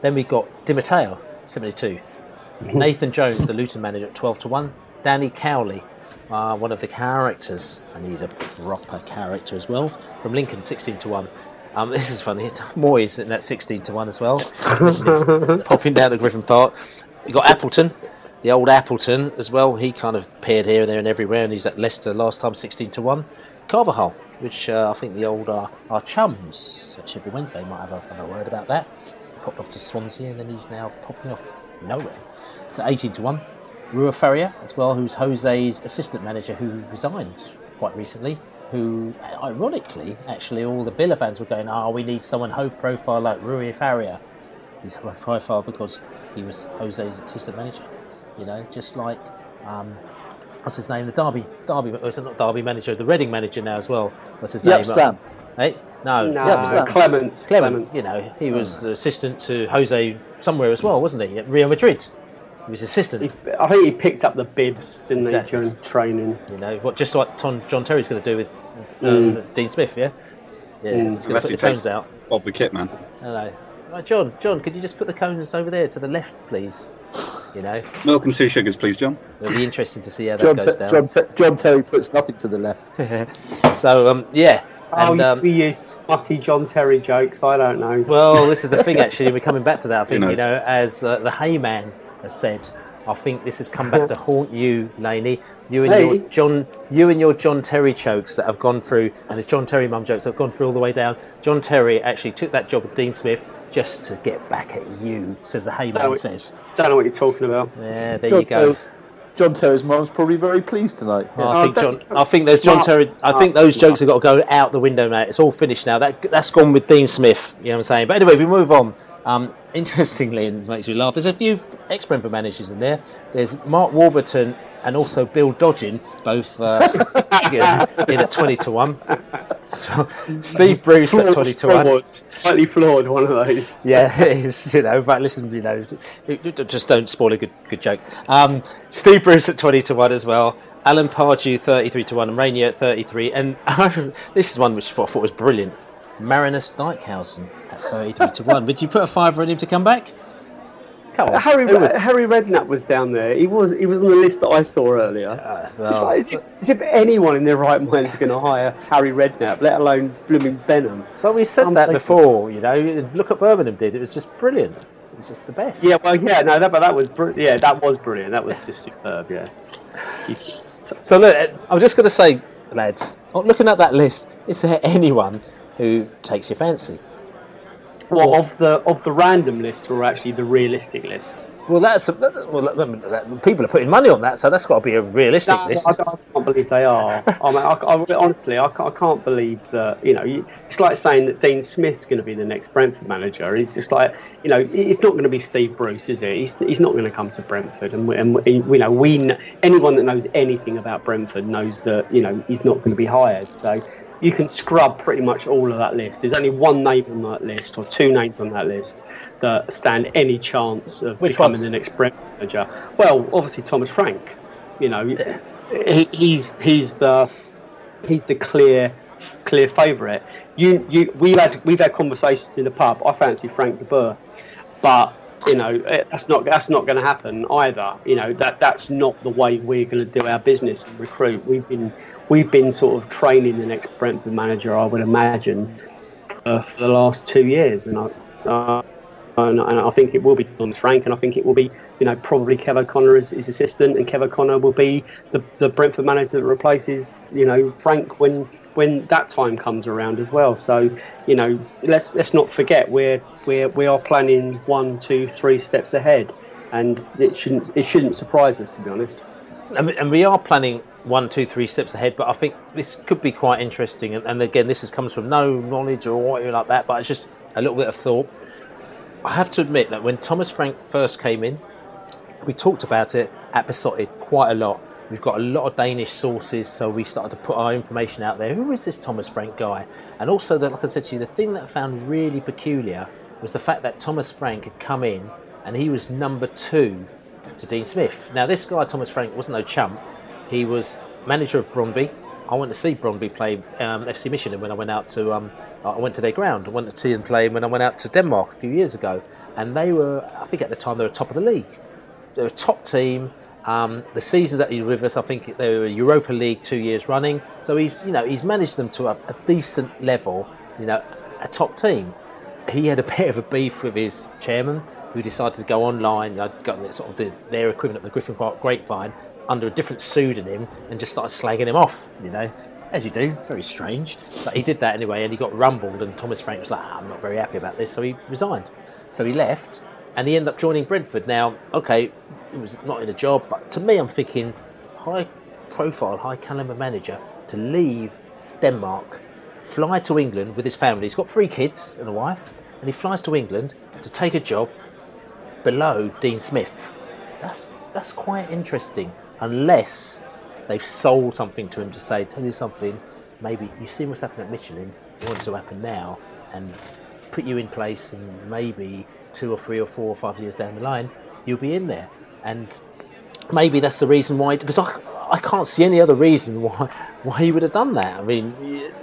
Then we've got Di Matteo, 72. Nathan Jones, the Luton manager, at 12 to 1. Danny Cowley, uh, one of the characters, and he's a proper character as well, from Lincoln, 16 to 1. Um, [laughs] this is funny. Moyes in that 16 to 1 as well, [laughs] popping down to Griffin Park. You've got Appleton, the old Appleton as well. He kind of appeared here, and there, and everywhere, and he's at Leicester last time, 16 to 1. Carvalhal, which uh, I think the old uh, our chums at Sheffield Wednesday might have a, a word about that. Popped off to Swansea, and then he's now popping off nowhere. So 18 to 1. Rui Faria as well, who's Jose's assistant manager who resigned quite recently. Who, ironically, actually, all the Villa fans were going, "Oh, we need someone high profile like Rui Faria." He's high profile because he was Jose's assistant manager. You know, just like um, what's his name, the Derby, Derby, oh, it's not Derby manager, the Reading manager now as well. What's his name? Jaap Stam. Hey, no, Nah, Yeah, Sam. Clement. Clement, you know, he was the assistant to Jose somewhere as well, wasn't he? At Real Madrid. He was assistant. He- I think he picked up the bibs, didn't Exactly. he, during training? You know, what just like Ton, John Terry's going to do with uh, Mm. Dean Smith, yeah? Yeah, he's going to Unless put he the cones takes- out. Bob the kit man. Hello. Right, John, John, could you just put the cones over there to the left, please? You know, Milk and two sugars, please, John. it'll be interesting to see how that John, goes Te- down. John, Te- John Terry puts nothing to the left. [laughs] so, um, yeah. Oh, And, you, um, we use smutty John Terry jokes. I don't know. Well, this is the thing. [laughs] Actually, we're coming back to that. I think you know, as uh, the Hayman has said, I think this has come back to haunt you, Laney. You and your John, you and your John Terry jokes that have gone through, and the John Terry mum jokes that have gone through all the way down. John Terry actually took that job with Dean Smith just to get back at you, says the Hayman No, it- says. Don't know what you're talking about. Yeah, there John, you go. Terry, John Terry's mum's probably very pleased tonight. Oh, Yeah. I Oh, think John. I think those John. Terry. I think those smart. jokes have got to go out the window, mate. It's all finished now. That that's gone with Dean Smith. You know what I'm saying? But anyway, we move on. Um, [laughs] interestingly, and makes me laugh. There's a few ex-Brentford managers in there. There's Mark Warburton and also Bill Dodgin, both uh, [laughs] in at twenty to one. So, Steve Bruce at twenty to one. Slightly flawed, one of those. Yeah, [laughs] it is, you know, but listen, you know, just don't spoil a good good joke. Um, Steve Bruce at 20 to 1 as well. Alan Pardew 33 to 1 and Rainier at 33. And [laughs] this is one which I thought, I thought was brilliant. Marinus Dijkhuizen at 33 to 1. Would you put a fiver on him to come back? Come on. Harry? Harry Redknapp was down there. He was he was on the list that I saw earlier. Uh, It's like, as, if, as if anyone in their right mind is going to hire Harry Redknapp, let alone blooming Benham. but we said that before, you know. Look at Birmingham did. It was just brilliant. It was just the best. Yeah, well, yeah, no, that, but that was br- yeah, that was brilliant. That was just superb. Yeah. [laughs] So look, I'm just going to say, lads, looking at that list, is there anyone who takes your fancy? What of the of the random list or actually the realistic list? Well, that's well, people are putting money on that, so that's got to be a realistic No, list. I, I can't believe they are. [laughs] I mean, I, I, honestly, I can't, I can't believe that. You know, you- it's like saying that Dean Smith's going to be the next Brentford manager. It's just like, you know, it's not going to be Steve Bruce, is it? He's, he's not going to come to Brentford, and, we, and you know, we anyone that knows anything about Brentford knows that you know he's not going to be hired. So you can scrub pretty much all of that list. There's only one name on that list, or two names on that list. That stand any chance of Which becoming ones? the next Brentford manager? Well, obviously Thomas Frank. You know, he, he's he's the he's the clear clear favourite. You you we've had we've had conversations in the pub. I fancy Frank de Boer, but you know eh, that's not that's not going to happen either. You know that that's not the way we're going to do our business and recruit. We've been we've been sort of training the next Brentford manager, I would imagine, uh, for the last two years, and I. Uh, and, and I think it will be Thomas Frank, and I think it will be, you know, probably Kev O'Connor as his assistant, and Kev O'Connor will be the, the Brentford manager that replaces, you know, Frank when when that time comes around as well. So, you know, let's let's not forget we're we're we are planning one, two, three steps ahead, and it shouldn't it shouldn't surprise us to be honest. and we are planning one, two, three steps ahead. But I think this could be quite interesting. And, and again, this is, comes from no knowledge or anything like that, but it's just a little bit of thought. I have to admit that when Thomas Frank first came in, we talked about it at Beesotted quite a lot. We've got a lot of Danish sources, so we started to put our information out there. Who is this Thomas Frank guy? And also, that, like I said to you, the thing that I found really peculiar was the fact that Thomas Frank had come in and he was number two to Dean Smith. Now, this guy, Thomas Frank, wasn't no chump. He was manager of Brondby. I went to see Brondby play um, FC Midtjylland when I went out to um, I went to their ground. I went to see them play when I went out to Denmark a few years ago, and they were I think at the time they were top of the league. They were a top team. Um, the season that he was with us, I think they were Europa League two years running. So he's you know he's managed them to a, a decent level. You know, a top team. He had a bit of a beef with his chairman, who decided to go online. Know, got sort of the, their equivalent of the Griffin Park Grapevine under a different pseudonym and just started slagging him off. You know, as you do, very strange. But he did that anyway, and he got rumbled. And Thomas Frank was like, "Ah, "I'm not very happy about this," so he resigned. So he left, and he ended up joining Brentford. Now, okay, he was not in a job, but to me, I'm thinking high profile, high caliber manager to leave Denmark, fly to England with his family. He's got three kids and a wife, and he flies to England to take a job below Dean Smith. That's that's quite interesting, unless they've sold something to him to say, tell you something, maybe you've seen what's happened at Midtjylland, you want it to happen now, and put you in place, and maybe two or three or four or five years down the line, you'll be in there. And maybe that's the reason why, because I, I can't see any other reason why why he would have done that. I mean,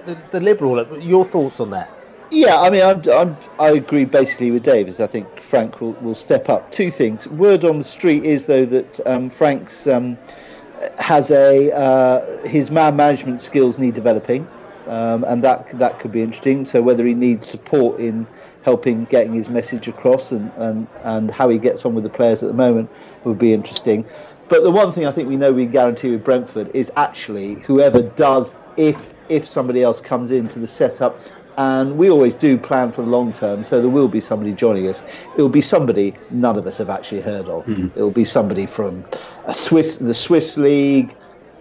the, the Liberal, your thoughts on that? Yeah, I mean, I'm, I'm, I agree basically with Davis. I think Frank will, will step up. Two things. Word on the street is though that um, Frank's um, has a uh, his man management skills need developing, um, and that that could be interesting. So whether he needs support in helping getting his message across and, and, and how he gets on with the players at the moment would be interesting. But the one thing I think we know we guarantee with Brentford is actually whoever does, if if somebody else comes into the setup, and we always do plan for the long term, so there will be somebody joining us. It will be somebody none of us have actually heard of. It will be somebody from a Swiss, the Swiss league,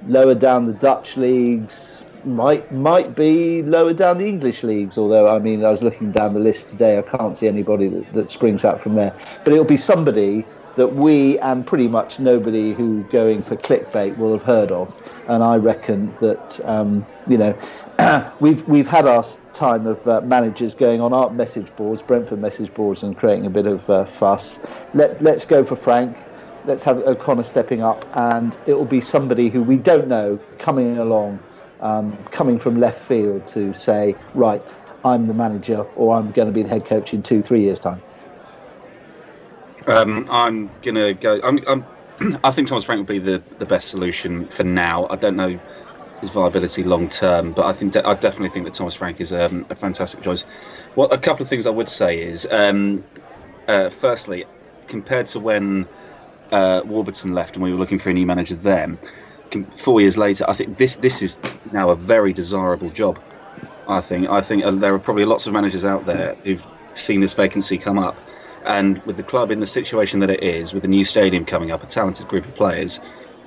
lower down the Dutch leagues, might might be lower down the English leagues. Although I mean, I was looking down the list today, I can't see anybody that, that springs out from there. But it'll be somebody that we and pretty much nobody who going for clickbait will have heard of. And I reckon that um, you know [clears throat] we've we've had our time of uh, managers going on our message boards, Brentford message boards, and creating a bit of uh, fuss. Let let's go for Frank. Let's have O'Connor stepping up, and it will be somebody who we don't know coming along, um, coming from left field to say, right, I'm the manager, or I'm going to be the head coach in two, three years' time. Um, I'm gonna go. I'm, I'm, [clears throat] I think Thomas Frank would be the, the best solution for now. I don't know his viability long term, but I think I definitely think that Thomas Frank is um, a fantastic choice. What a couple of things I would say is, um, uh, firstly, compared to when uh, Warburton left and we were looking for a new manager then, four years later, I think this this is now a very desirable job. I think I think uh, there are probably lots of managers out there who've seen this vacancy come up And with the club in the situation that it is, with the new stadium coming up, a talented group of players,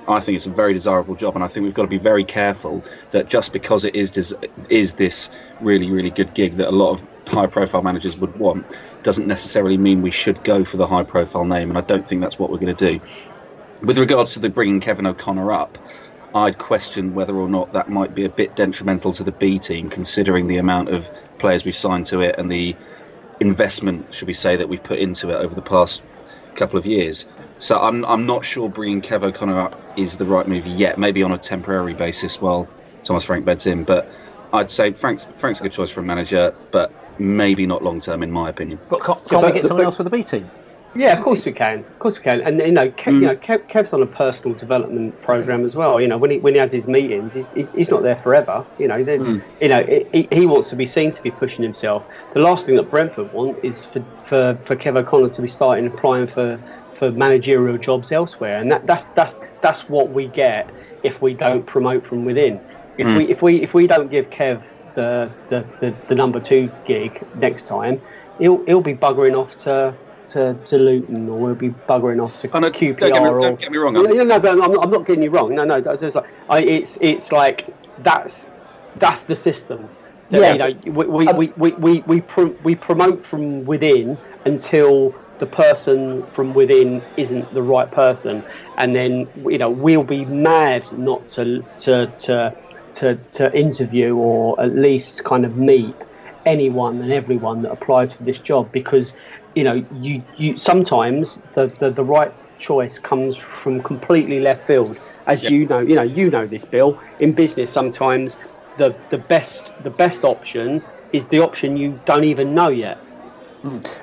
I think it's a very desirable job, and I think we've got to be very careful that just because it is des- is this really really good gig that a lot of high profile managers would want, doesn't necessarily mean we should go for the high profile name, and I don't think that's what we're going to do. With regards to the bringing Kevin O'Connor up, I'd question whether or not that might be a bit detrimental to the B team, considering the amount of players we've signed to it and the investment, should we say, that we've put into it over the past couple of years. So I'm I'm not sure bringing Kev O'Connor up is the right move yet. Maybe on a temporary basis while Thomas Frank beds in, but I'd say Frank's Frank's a good choice for a manager, but maybe not long term in my opinion. But can't, can't we get someone else for the B team? Yeah, of course we can. Of course we can. And you know, Kev, you mm. know, Kev, Kev's on a personal development program as well. You know, when he when he has his meetings, he's, he's, he's not there forever. You know, then mm. you know, he, he wants to be seen to be pushing himself. The last thing that Brentford want is for for, for Kev O'Connor to be starting applying for, for managerial jobs elsewhere, and that, that's that's that's what we get if we don't promote from within. If hmm. we if we if we don't give Kev the the, the, the number two gig next time, he'll he'll be buggering off to to, to Luton or we'll be buggering off to Oh, no, QPR don't get me- or don't get me wrong, No, no, no, but I'm, I'm not getting you wrong. No, no, it's just like I, it's it's like that's that's the system. That, Yeah. you know, we we, um, we, we, we, we, pro- we promote from within until the person from within isn't the right person, and then you know we'll be mad not to to to to, to interview or at least kind of meet anyone and everyone that applies for this job because you know you you sometimes the the, the right choice comes from completely left field. As you know you know you know this bill. In business sometimes the the best the best option is the option you don't even know yet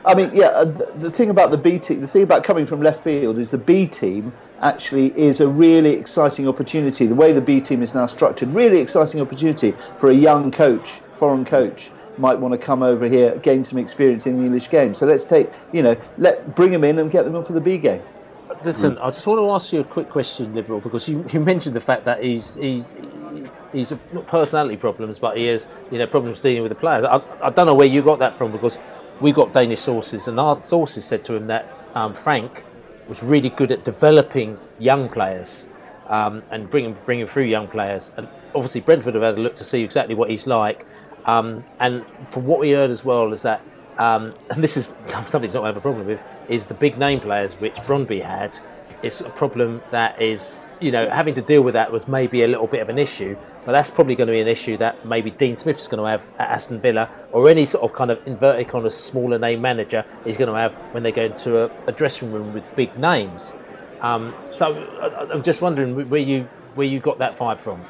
I mean, yeah, uh, the, the thing about the B team, the thing about coming from left field is the B team actually is a really exciting opportunity. The way the B team is now structured, really exciting opportunity for a young coach, foreign coach, might want to come over here, gain some experience in the English game. So let's take, you know, let bring them in and get them in for the B game. Listen, I just want to ask you a quick question, Liberal, because you, you mentioned the fact that he's he's he's not personality problems, but he has you know problems dealing with the players. I, I don't know where you got that from because we got Danish sources, and our sources said to him that um, Frank was really good at developing young players um, and bringing bringing through young players. And obviously, Brentford have had a look to see exactly what he's like. Um, and from what we heard as well is that, um, [laughs] and this is [laughs] something he's not going to have a problem with, is the big name players which Brondby had. It's a problem that is, you know, having to deal with that was maybe a little bit of an issue, but that's probably going to be an issue that maybe Dean Smith's going to have at Aston Villa, or any sort of kind of inverted kind of smaller name manager is going to have when they go into a, a dressing room with big names. Um, so I, I'm just wondering where you where you got that vibe from.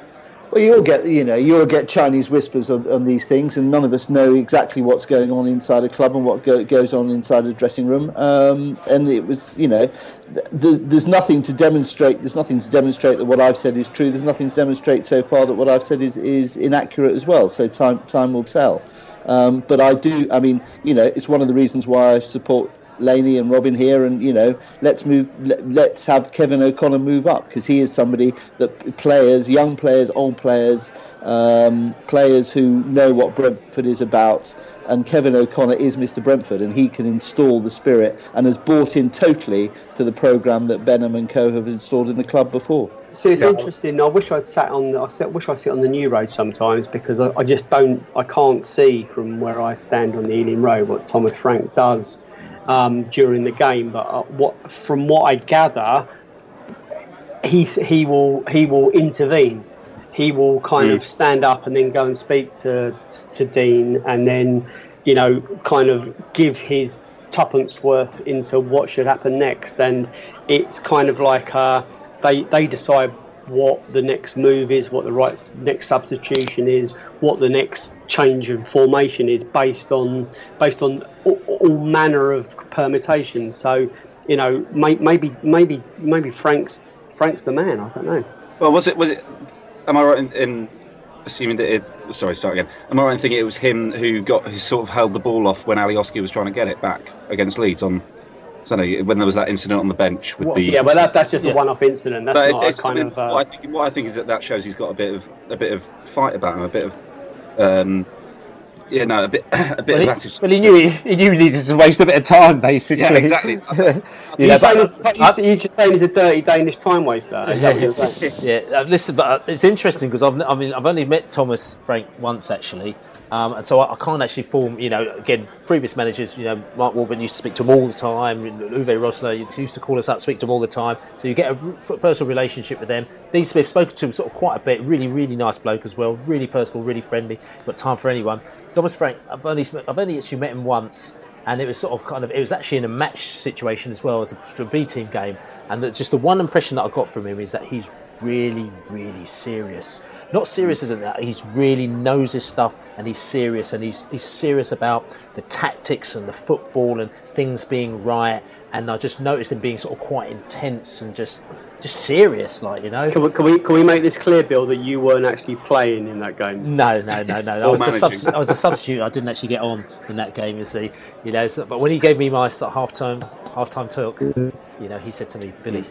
Well, you'll get, you know, you'll get Chinese whispers on, on these things, and none of us know exactly what's going on inside a club and what go, goes on inside a dressing room. Um, and it was, you know, th- th- there's nothing to demonstrate. There's nothing to demonstrate that what I've said is true. There's nothing to demonstrate so far that what I've said is, is inaccurate as well. So time time will tell. Um, but I do. I mean, you know, it's one of the reasons why I support Laney and Robin here, and you know, let's move. Let, let's have Kevin O'Connor move up because he is somebody that players, young players, old players, um, players who know what Brentford is about, and Kevin O'Connor is Mr. Brentford, and he can install the spirit and has bought in totally to the program that Benham and Co have installed in the club before. So it's interesting. I wish I'd sat on. I sit- wish I sit on the new road sometimes because I, I just don't. I can't see from where I stand on the Ealing Road what Thomas Frank does um, during the game. But uh, what, from what I gather, he he will he will intervene. He will kind of stand up and then go and speak to to Dean, and then you know kind of give his tuppence worth into what should happen next. And it's kind of like uh, they they decide what the next move is, what the right next substitution is, what the next change of formation is, based on based on all, all manner of permutations. So you know may, maybe maybe maybe Frank's Frank's the man. I don't know. Well, was it was it? Am I right in, in assuming that it? Sorry, start again. Am I right in thinking it was him who got who sort of held the ball off when Alioski was trying to get it back against Leeds on Sunday when there was that incident on the bench with What- the yeah, but that, that's just Yeah. a one-off incident. That's it's, not it's, a kind I mean, of. Uh, what I think what I think is that that shows he's got a bit of a bit of fight about him, a bit of um, yeah, no, a bit, [coughs] a bit Well, of he, attitude. well, he knew he, he knew he needed to waste a bit of time, basically. Yeah, exactly. you You know, but- it's- you- You're just saying he's a dirty Danish time waster. Is that what you're saying? yeah, uh, listen, but uh, it's interesting because I've, I mean, I've only met Thomas Frank once actually, um, and so I, I can't actually form, you know, again, previous managers, you know, Mark Warburton used to speak to him all the time, Uwe Rosler used to call us up, speak to him all the time, so you get a personal relationship with them. Dean Smith spoken to sort of quite a bit, really, really nice bloke as well, really personal, really friendly, got time for anyone. Thomas Frank, I've only, I've only actually met him once, and it was sort of kind of it was actually in a match situation as well as a, B team game, and just the one impression that I got from him is that he's really, really serious. Not serious as in that he's really knows his stuff and he's serious and he's he's serious about the tactics and the football and things being right. And I just noticed him being sort of quite intense and just just serious, like you know. Can we, can, we, can we make this clear, Bill, that you weren't actually playing in that game? No, no, no, no. [laughs] I Or was, the I was a substitute. I didn't actually get on in that game, you see. You know, so, but when he gave me my sort of half-time, half-time talk, you know, he said to me, Billy,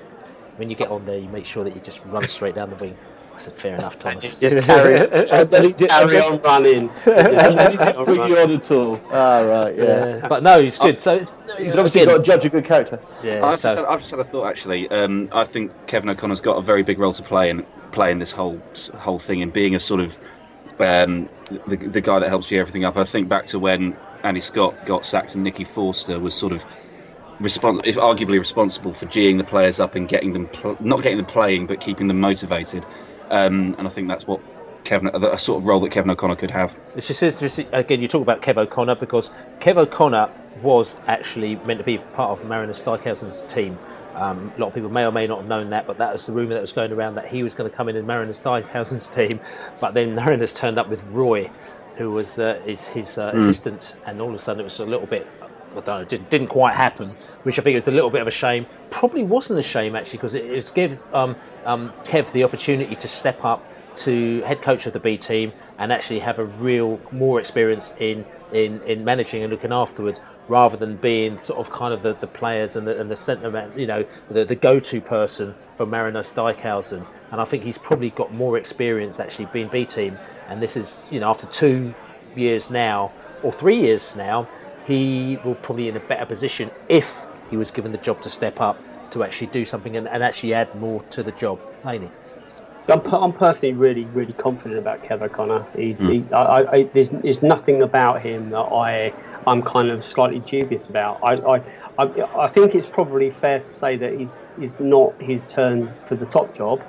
when you get on there, you make sure that you just run straight down the wing. I said, fair enough, Thomas. [laughs] Just carry, And then [laughs] he did- [laughs] carry on running. And then he didn't bring you on at all. Ah, right, yeah. Yeah, but no, he's good. So it's He's obviously again, got to judge a good character. Yeah, I've, just had, I've just had a thought actually. Um, I think Kevin O'Connor's got a very big role to play in playing this whole whole thing and being a sort of um, the, the guy that helps you everything up. I think back to when Andy Scott got sacked and Nicky Forster was sort of respons- if arguably responsible for geeing the players up and getting them pl- not getting them playing but keeping them motivated. Um, and I think that's what Kevin a sort of role that Kevin O'Connor could have. it's just interesting. Again, you talk about Kev O'Connor because Kev O'Connor was actually meant to be part of Marinus Dijkhuizen's team. Um, a lot of people may or may not have known that, but that was the rumour that was going around that he was going to come in in Marinus Dijkhuizen's [laughs] team. But then Marinus turned up with Roy, who was uh, his, his uh, assistant, and all of a sudden it was a little bit. Don't know, it didn't, quite happen, which I think is a little bit of a shame. Probably wasn't a shame actually, because it, it's give um, um, Kev the opportunity to step up to head coach of the B team and actually have a real more experience in in, in managing and looking afterwards rather than being sort of kind of the, the players and the, and the centre you know, the, the go-to person for Marinus Dijkhuizen. And I think he's probably got more experience actually being B team. And this is, you know, after two years now, or three years now, he will probably in a better position if he was given the job to step up to actually do something and, and actually add more to the job. Laney. So I'm, I'm personally really, really confident about Kev O'Connor. He, he, I, I, I, there's, there's nothing about him that I, I'm kind of slightly dubious about. I, I, I, I think it's probably fair to say that he's, he's not his turn for the top job.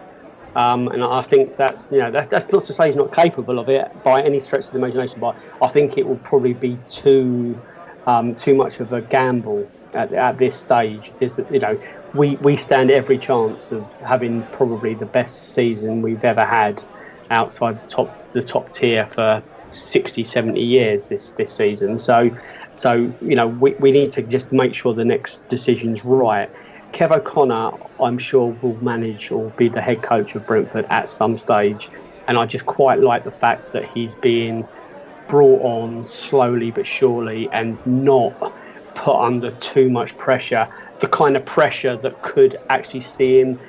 Um, and I think that's you know that, that's not to say he's not capable of it by any stretch of the imagination, but I think it will probably be too um, too much of a gamble at, at this stage. Is that you know we, we stand every chance of having probably the best season we've ever had outside the top the top tier for 60, 70 years this this season. So so you know we, we need to just make sure the next decision's right. Kev O'Connor, I'm sure, will manage or be the head coach of Brentford at some stage. And I just quite like the fact that he's being brought on slowly but surely and not put under too much pressure. The kind of pressure that could actually see him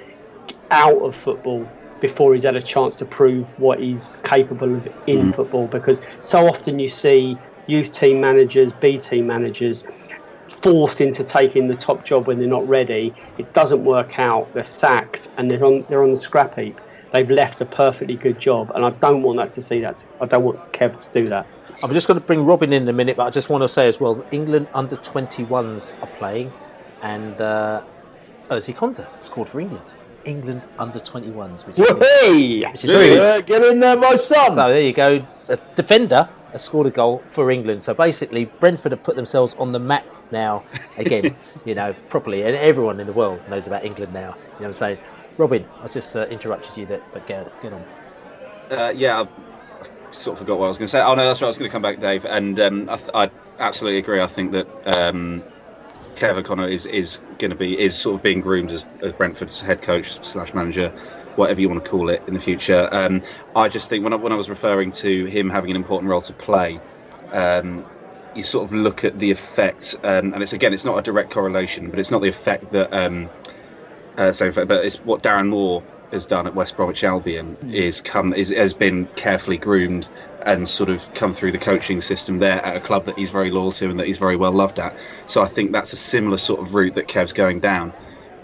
out of football before he's had a chance to prove what he's capable of in mm. football. Because so often you see youth team managers, B team managers forced into taking the top job when they're not ready. It doesn't work out. They're sacked and they're on they're on the scrap heap. They've left a perfectly good job, and I don't want that to see that. I don't want Kev to do that. I'm just going to bring Robin in a minute, but I just want to say as well, England under 21s are playing, and uh, Ezri Konsa scored for England. England under 21s, which is, which is very good. Yeah, get in there, my son! So there you go. A defender has scored a goal for England. So basically, Brentford have put themselves on the map now again. [laughs] you know, properly, and everyone in the world knows about England now. You know what I'm saying? Robin, I was just uh, interrupted you there, but get, get on. Uh, yeah, I sort of forgot what I was going to say. Oh no, that's right. I was going to come back, Dave, and um, I, th- I absolutely agree. I think that um, Kev O'Connor is is going to be is sort of being groomed as, as Brentford's head coach slash manager, whatever you want to call it in the future. Um, I just think when I, when I was referring to him having an important role to play. Um, you sort of look at the effect, um, and it's again, it's not a direct correlation, but it's not the effect that um, uh, so, but it's what Darren Moore has done at West Bromwich Albion is come is has been carefully groomed and sort of come through the coaching system there at a club that he's very loyal to and that he's very well loved at. So I think that's a similar sort of route that Kev's going down.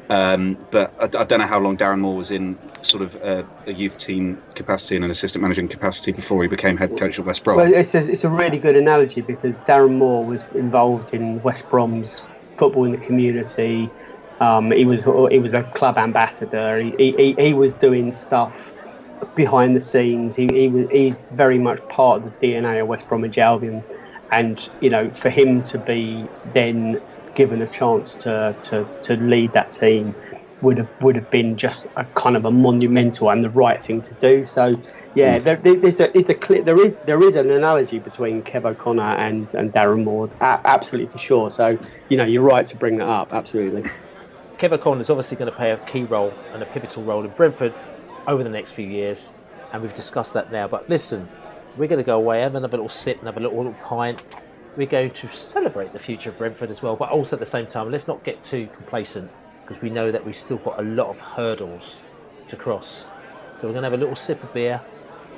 Um, but I, I, don't know how long Darren Moore was in sort of a, a, youth team capacity and an assistant managing capacity before he became head coach of West Brom. Well, it's a, it's a really good analogy because Darren Moore was involved in West Brom's football in the community. Um, he was he was a club ambassador. He, he, he was doing stuff behind the scenes. He, he was he's very much part of the DNA of West Bromwich Albion, and you know for him to be then given a chance to, to, to lead that team would have would have been just a kind of a monumental and the right thing to do. So, yeah, there, there's a, a clear, there is there is an analogy between Kev O'Connor and and Darren Moore, absolutely for sure. So, you know, you're right to bring that up, absolutely. Kev O'Connor is obviously going to play a key role and a pivotal role in Brentford over the next few years, and we've discussed that now. But listen, we're going to go away, have another little sit, and have a little, little pint we're going to celebrate the future of Brentford as well, but also at the same time, let's not get too complacent because we know that we've still got a lot of hurdles to cross. So we're going to have a little sip of beer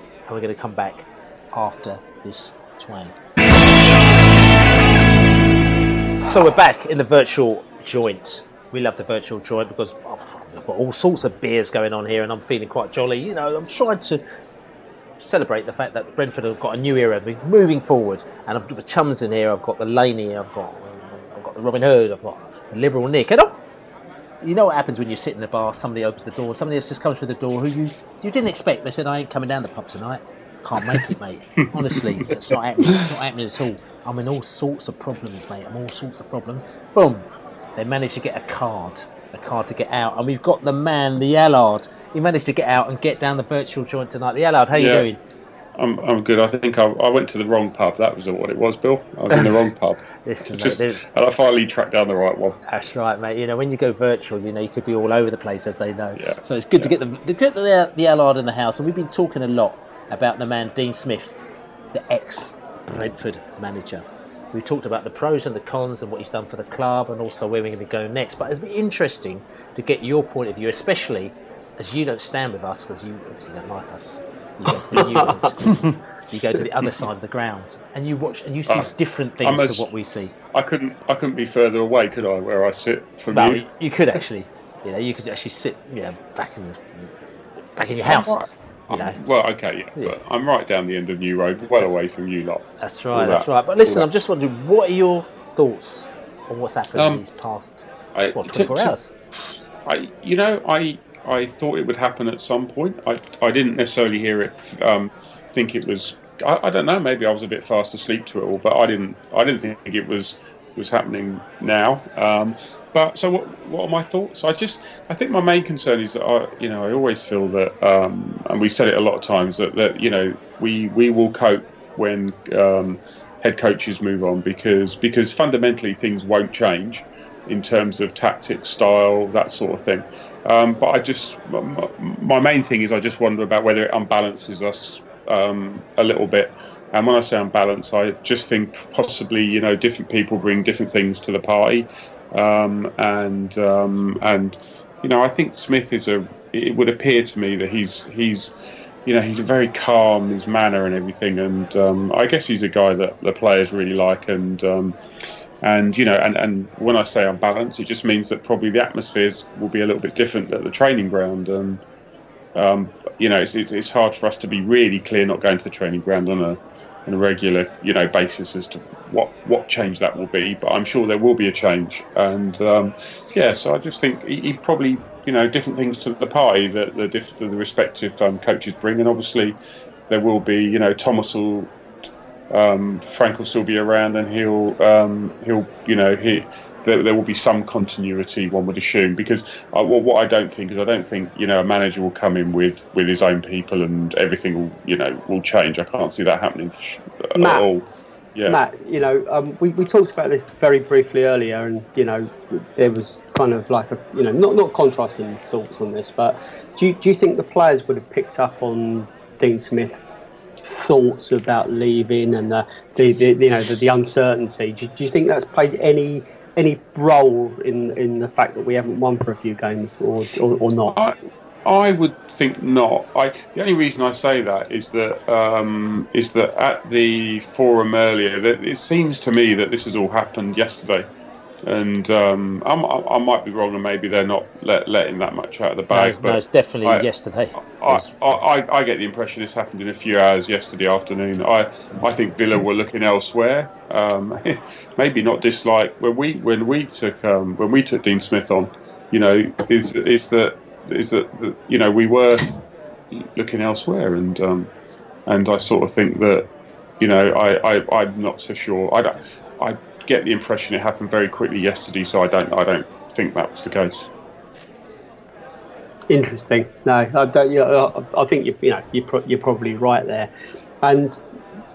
and we're going to come back after this twang. So we're back in the virtual joint. We love the virtual joint because oh, I've got all sorts of beers going on here and I'm feeling quite jolly. You know, I'm trying to celebrate the fact that Brentford have got a new era, moving forward. And I've got the chums in here. I've got the Laney. I've got I've got the Robin Hood. I've got the Liberal Nick. And I'm, you know what happens when you sit in the bar? Somebody opens the door. Somebody else just comes through the door who you you didn't expect. They said, "I ain't coming down the pub tonight. Can't make it, mate. [laughs] Honestly, it's not happening. It's not happening at all. I'm in all sorts of problems, mate. I'm all sorts of problems. Boom. They managed to get a card, a card to get out, and we've got the man, the Allard He managed to get out and get down the virtual joint tonight. The Allard, how you doing? I'm, I'm good. I think I, I, went to the wrong pub. That was what it was, Bill. I was in the wrong pub. [laughs] Listen, Just, mate, and I finally tracked down the right one. That's right, mate. You know, when you go virtual, you know, you could be all over the place, as they know. Yeah. So it's good yeah. to get the, get the, the Allard in the house. And we've been talking a lot about the man, Dean Smith, the ex Brentford manager. We talked about the pros and the cons and what he's done for the club and also where we're going to go next. But it'd be interesting to get your point of view, especially as you don't stand with us because you obviously don't like us. You go to the [laughs] you go to the other side of the ground, and you watch and you see uh, different things as, to what we see. I couldn't I couldn't be further away, could I? Where I sit from no, you? You could actually. You know, you could actually sit, you know, back in the, back in your house. Know. Well, okay, yeah, yeah, but I'm right down the end of New Road, well away from you lot. That's right, that's right. But listen, I'm just wondering, what are your thoughts on what's happened um, in these past I, what, 24 to, hours? I, you know, I I thought it would happen at some point. I, I didn't necessarily hear it, um, think it was. I, I, don't know. Maybe I was a bit fast asleep to it all, but I didn't. I didn't think it was was happening now. Um, but so what? What are my thoughts? I just. I think my main concern is that I, you know, I always feel that, um, and we've said it a lot of times that that you know we we will cope when um, head coaches move on because because fundamentally things won't change in terms of tactics, style, that sort of thing. Um, but I just, my main thing is I just wonder about whether it unbalances us um, a little bit. And when I say unbalanced, I just think possibly you know different people bring different things to the party, um, and um, and you know I think Smith is a. It would appear to me that he's he's you know he's very calm his manner and everything, and um, I guess he's a guy that the players really like, and um, and you know, and, and when I say unbalanced, it just means that probably the atmospheres will be a little bit different at the training ground. And um, you know, it's, it's, it's hard for us to be really clear not going to the training ground on a on a regular you know basis as to what what change that will be. But I'm sure there will be a change. And um, yeah, so I just think he, he, probably you know different things to the party that the, the respective um, coaches bring, and obviously there will be you know Thomas will um, Frank will still be around, and he'll um, he'll you know he there, there, will be some continuity, one would assume, because uh, well, what I don't think is I don't think you know a manager will come in with, with his own people and everything will you know will change. I can't see that happening at Matt, all. Yeah. Matt, you know, um, we, we talked about this very briefly earlier, and you know, there was kind of like a you know not not contrasting thoughts on this, but do you, do you think the players would have picked up on Dean Smith thoughts about leaving and the, the, the you know the, the uncertainty. Do, do, you think that's played any any role in in the fact that we haven't won for a few games or or, or not? I, I would think not. I the only reason I say that is that um, is that at the forum earlier, that it seems to me that this has all happened yesterday, and um, I'm, I, I might be wrong, and maybe they're not let, letting that much out of the bag. no, but no, it's definitely I- yesterday. I, I, I get the impression this happened in a few hours yesterday afternoon. I, I think Villa were looking elsewhere. Um, [laughs] maybe not dislike when we when we took um, when we took Dean Smith on. You know, is is that is that that, you know we were looking elsewhere, and um, and I sort of think that you know I, I I'm not so sure. I don't, I get the impression it happened very quickly yesterday, so I don't I don't think that was the case. Interesting. No, I don't. You know, I think you, you know you're, pro- you're probably right there, and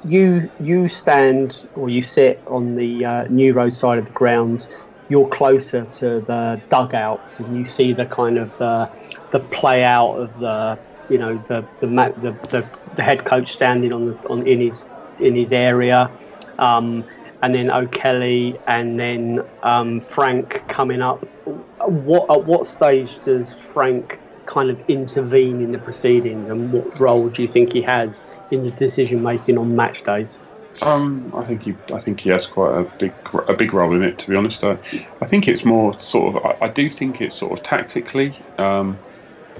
you you stand or you sit on the uh, New Road side of the grounds. You're closer to the dugouts, and you see the kind of uh, the play out of the you know the the, the the the head coach standing on the on in his in his area. Um, and then O'Kelly, and then um, Frank coming up. What at what stage does Frank kind of intervene in the proceedings, and what role do you think he has in the decision making on match days? Um, I think he, I think he has quite a big, a big role in it. To be honest, I, I think it's more sort of. I, I do think it's sort of tactically. Um,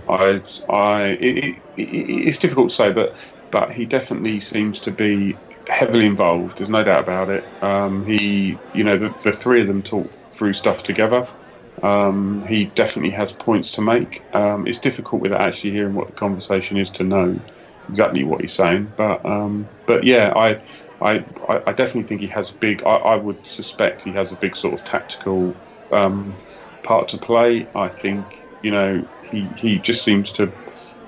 I, I, it, it, it, it's difficult to say, but, but he definitely seems to be heavily involved. There's no doubt about it. Um, he, you know, the, the three of them talk through stuff together. Um, he definitely has points to make. Um, it's difficult without actually hearing what the conversation is to know exactly what he's saying. But um, but yeah, I, I I definitely think he has a big. I, I would suspect he has a big sort of tactical um, part to play. I think you know he he just seems to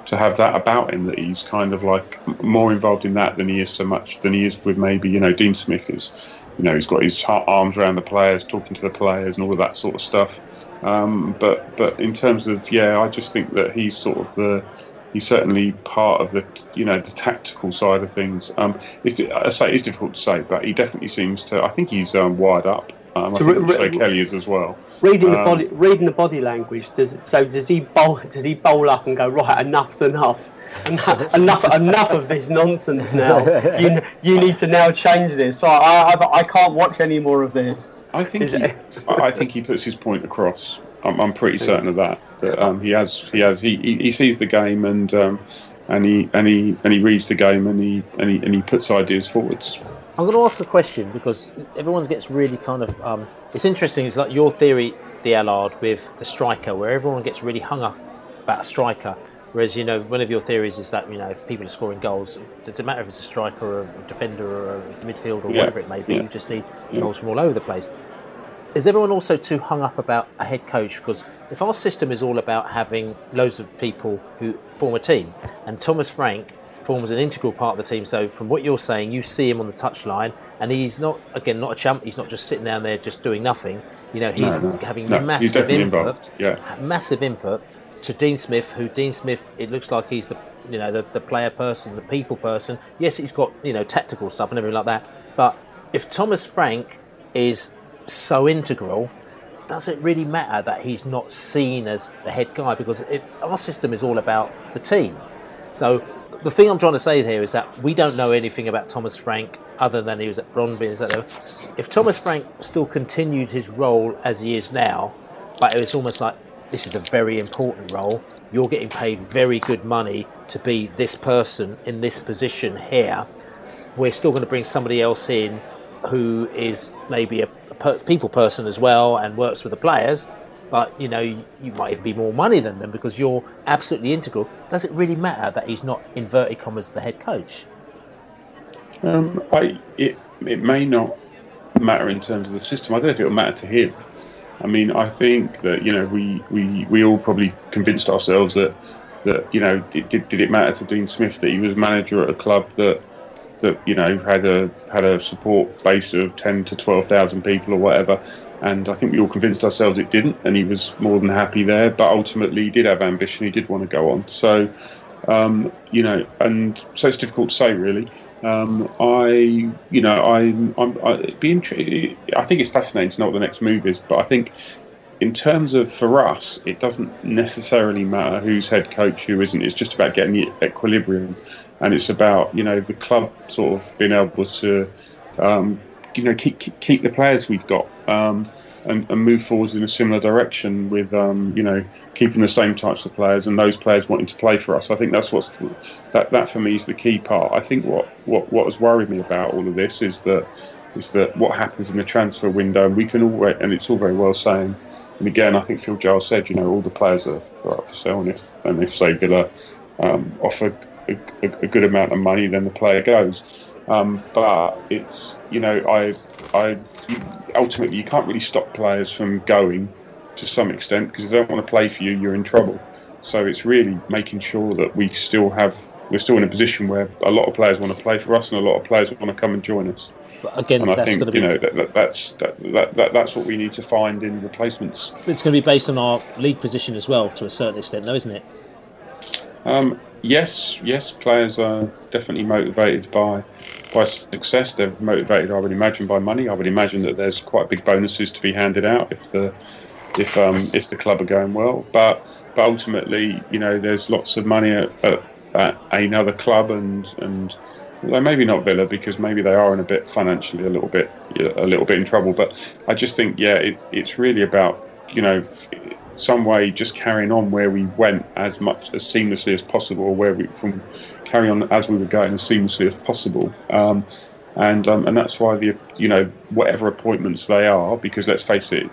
to have that about him that he's kind of like more involved in that than he is so much than he is with maybe you know Dean Smith is you know he's got his arms around the players talking to the players and all of that sort of stuff. Um, but but in terms of yeah I just think that he's sort of the he's certainly part of the you know the tactical side of things. Um, it's, I say it's difficult to say but he definitely seems to I think he's um, wired up um, I So think re- re- also Kelly is as well Reading the Um, body, reading the body language. Does so? Does he bowl? Does he bowl up and go right? Enough's enough. Enough, [laughs] enough, enough of this nonsense now. You, you need to now change this. So I, I, I can't watch any more of this. I think Is he, it- I I think he puts his point across. I'm, I'm pretty certain of that. That um, he has, he has, he, he, he sees the game and um, and he and he and he reads the game and he and he and he puts ideas forwards. I'm going to ask a question because everyone gets really kind of. Um, it's interesting. It's like your theory, the Allard, with the striker, where everyone gets really hung up about a striker. Whereas you know, one of your theories is that you know, if people are scoring goals, does it matter if it's a striker or a defender or a midfielder or Yeah, whatever it may be? yeah. You just need Yeah. goals from all over the place. Is everyone also too hung up about a head coach? Because if our system is all about having loads of people who form a team, and Thomas Frank forms an integral part of the team, so from what you're saying, you see him on the touchline, and he's not again not a chump. He's not just sitting down there just doing nothing. You know, he's No, having No, massive input, involved. Yeah. massive input to Dean Smith. Who Dean Smith? It looks like he's the you know the, the player person, the people person. Yes, he's got you know tactical stuff and everything like that. But if Thomas Frank is so integral, does it really matter that he's not seen as the head guy? Because it, our system is all about the team. So the thing I'm trying to say here is that we don't know anything about Thomas Frank other than he was at Brondby. If Thomas Frank still continued his role as he is now, but it's almost like this is a very important role. You're getting paid very good money to be this person in this position here. We're still going to bring somebody else in who is maybe a, a per, people person as well and works with the players. But you know, you, might even be more money than them because you're absolutely integral. Does it really matter that he's not inverted commas the head coach? Um, I it it may not matter in terms of the system. I don't know if it will matter to him. I mean, I think that you know we, we, we all probably convinced ourselves that that you know did, did, did it matter to Dean Smith that he was manager at a club that that you know had a had a support base of ten to twelve thousand people or whatever. And I think we all convinced ourselves it didn't, and he was more than happy there. But ultimately, he did have ambition. He did want to go on. So, um, you know, and so it's difficult to say really. Um, I, you know, I'm, I'm, I'd be intrigued. I think it's fascinating to know what the next move is, but I think in terms of for us, it doesn't necessarily matter who's head coach, who isn't. It's just about getting the equilibrium, and it's about you know the club sort of being able to um, you know keep, keep the players we've got. Um, and, and, move forwards in a similar direction with um, you know keeping the same types of players and those players wanting to play for us. I think that's what's that that for me is the key part. I think what what what has worried me about all of this is that is that what happens in the transfer window, and we can all and it's all very well saying. And again, I think Phil Giles said, you know, all the players are, are up for sale, and if and if say Villa um, offer a, a, a, good amount of money, then the player goes. Um, but it's you know, I I ultimately you can't really stop players from going to some extent because they don't want to play for you, you're in trouble. So it's really making sure that we still have we're still in a position where a lot of players want to play for us and a lot of players want to come and join us. But again, and I think you know that, that, that's that, that, that, that's what we need to find in replacements. It's going to be based on our league position as well, to a certain extent, though, isn't it? Um, yes, yes. Players are definitely motivated by by success. They're motivated, I would imagine, by money. I would imagine that there's quite big bonuses to be handed out if the if um, if the club are going well. But but ultimately, you know, there's lots of money at, at, at another club, and and well, maybe not Villa because maybe they are in a bit financially a little bit a little bit in trouble. But I just think yeah, it, it's really about you know some way just carrying on where we went as much as seamlessly as possible, or where we from carry on as we were going as seamlessly as possible. Um, and um, and that's why the you know whatever appointments they are, because let's face it,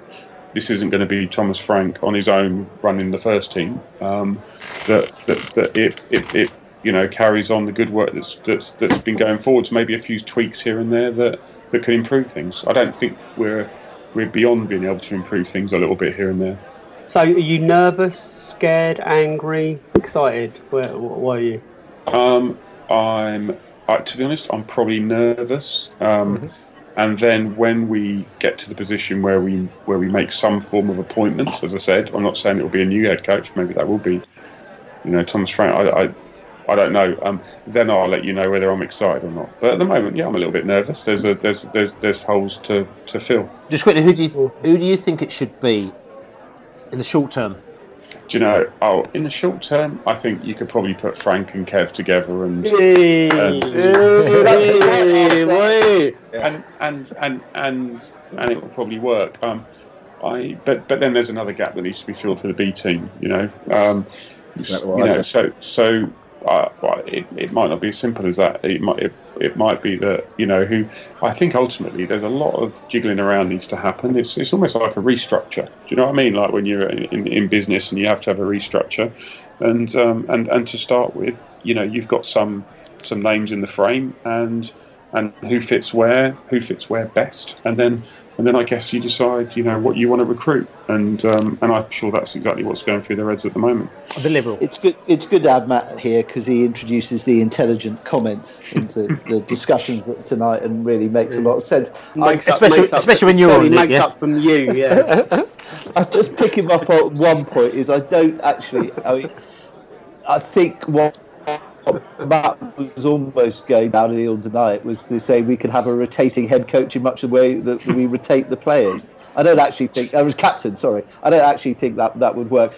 this isn't going to be Thomas Frank on his own running the first team. Um, that, that, that it, it, it you know carries on the good work that's that's that's been going forwards. Maybe a few tweaks here and there that that can improve things. I don't think we're we're beyond being able to improve things a little bit here and there. So, are you nervous, scared, angry, excited? Where, where are you? Um, I'm. I, to be honest, I'm probably nervous. Um, mm-hmm. And then when we get to the position where we where we make some form of appointments, as I said, I'm not saying it will be a new head coach. Maybe that will be, you know, Thomas Frank. I, I, I don't know. Um, then I'll let you know whether I'm excited or not. But at the moment, yeah, I'm a little bit nervous. There's a, there's there's there's holes to, to fill. Just quickly, who do you who do you think it should be in the short term? do you know? Oh, in the short term, I think you could probably put Frank and Kev together and hey, and, hey, and, and, and and and it will probably work. Um, I but but then there's another gap that needs to be filled for the B team. You know, um, you know, so so uh, well, it, it might not be as simple as that. It might it, it might be that you know who I think ultimately there's a lot of jiggling around needs to happen. It's it's almost like a restructure. Do you know what I mean? Like when you're in, in business and you have to have a restructure, and um, and and to start with, you know you've got some some names in the frame and and who fits where, who fits where best, and then and then I guess you decide, you know, what you want to recruit, and um, and I'm sure that's exactly what's going through their heads at the moment. The liberal. It's good. It's good to have Matt here because he introduces the intelligent comments into [laughs] the discussions tonight, and really makes a lot of sense. Makes especially, up, especially when you're on. Makes yeah? up from you, yeah. [laughs] I just pick him up on one point. Is I don't actually. I mean, I think what Matt was almost going down a hill tonight was to say we could have a rotating head coach in much the way that we rotate the players. I don't actually think I was captain. Sorry, I don't actually think that that would work.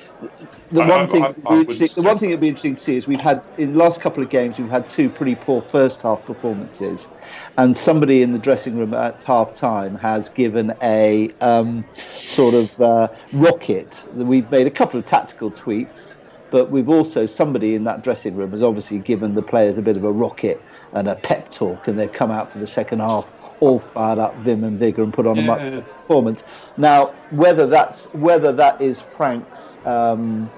The I, one thing, I, I, the one thing that'd be interesting to see is we've had in the last couple of games we've had two pretty poor first half performances, and somebody in the dressing room at half time has given a um, sort of uh, rocket. We've made a couple of tactical tweaks but we've also somebody in that dressing room has obviously given the players a bit of a rocket and a pep talk, and they've come out for the second half all fired up, vim and vigor, and put on yeah. a much performance. Now, whether that's whether that is Frank's um,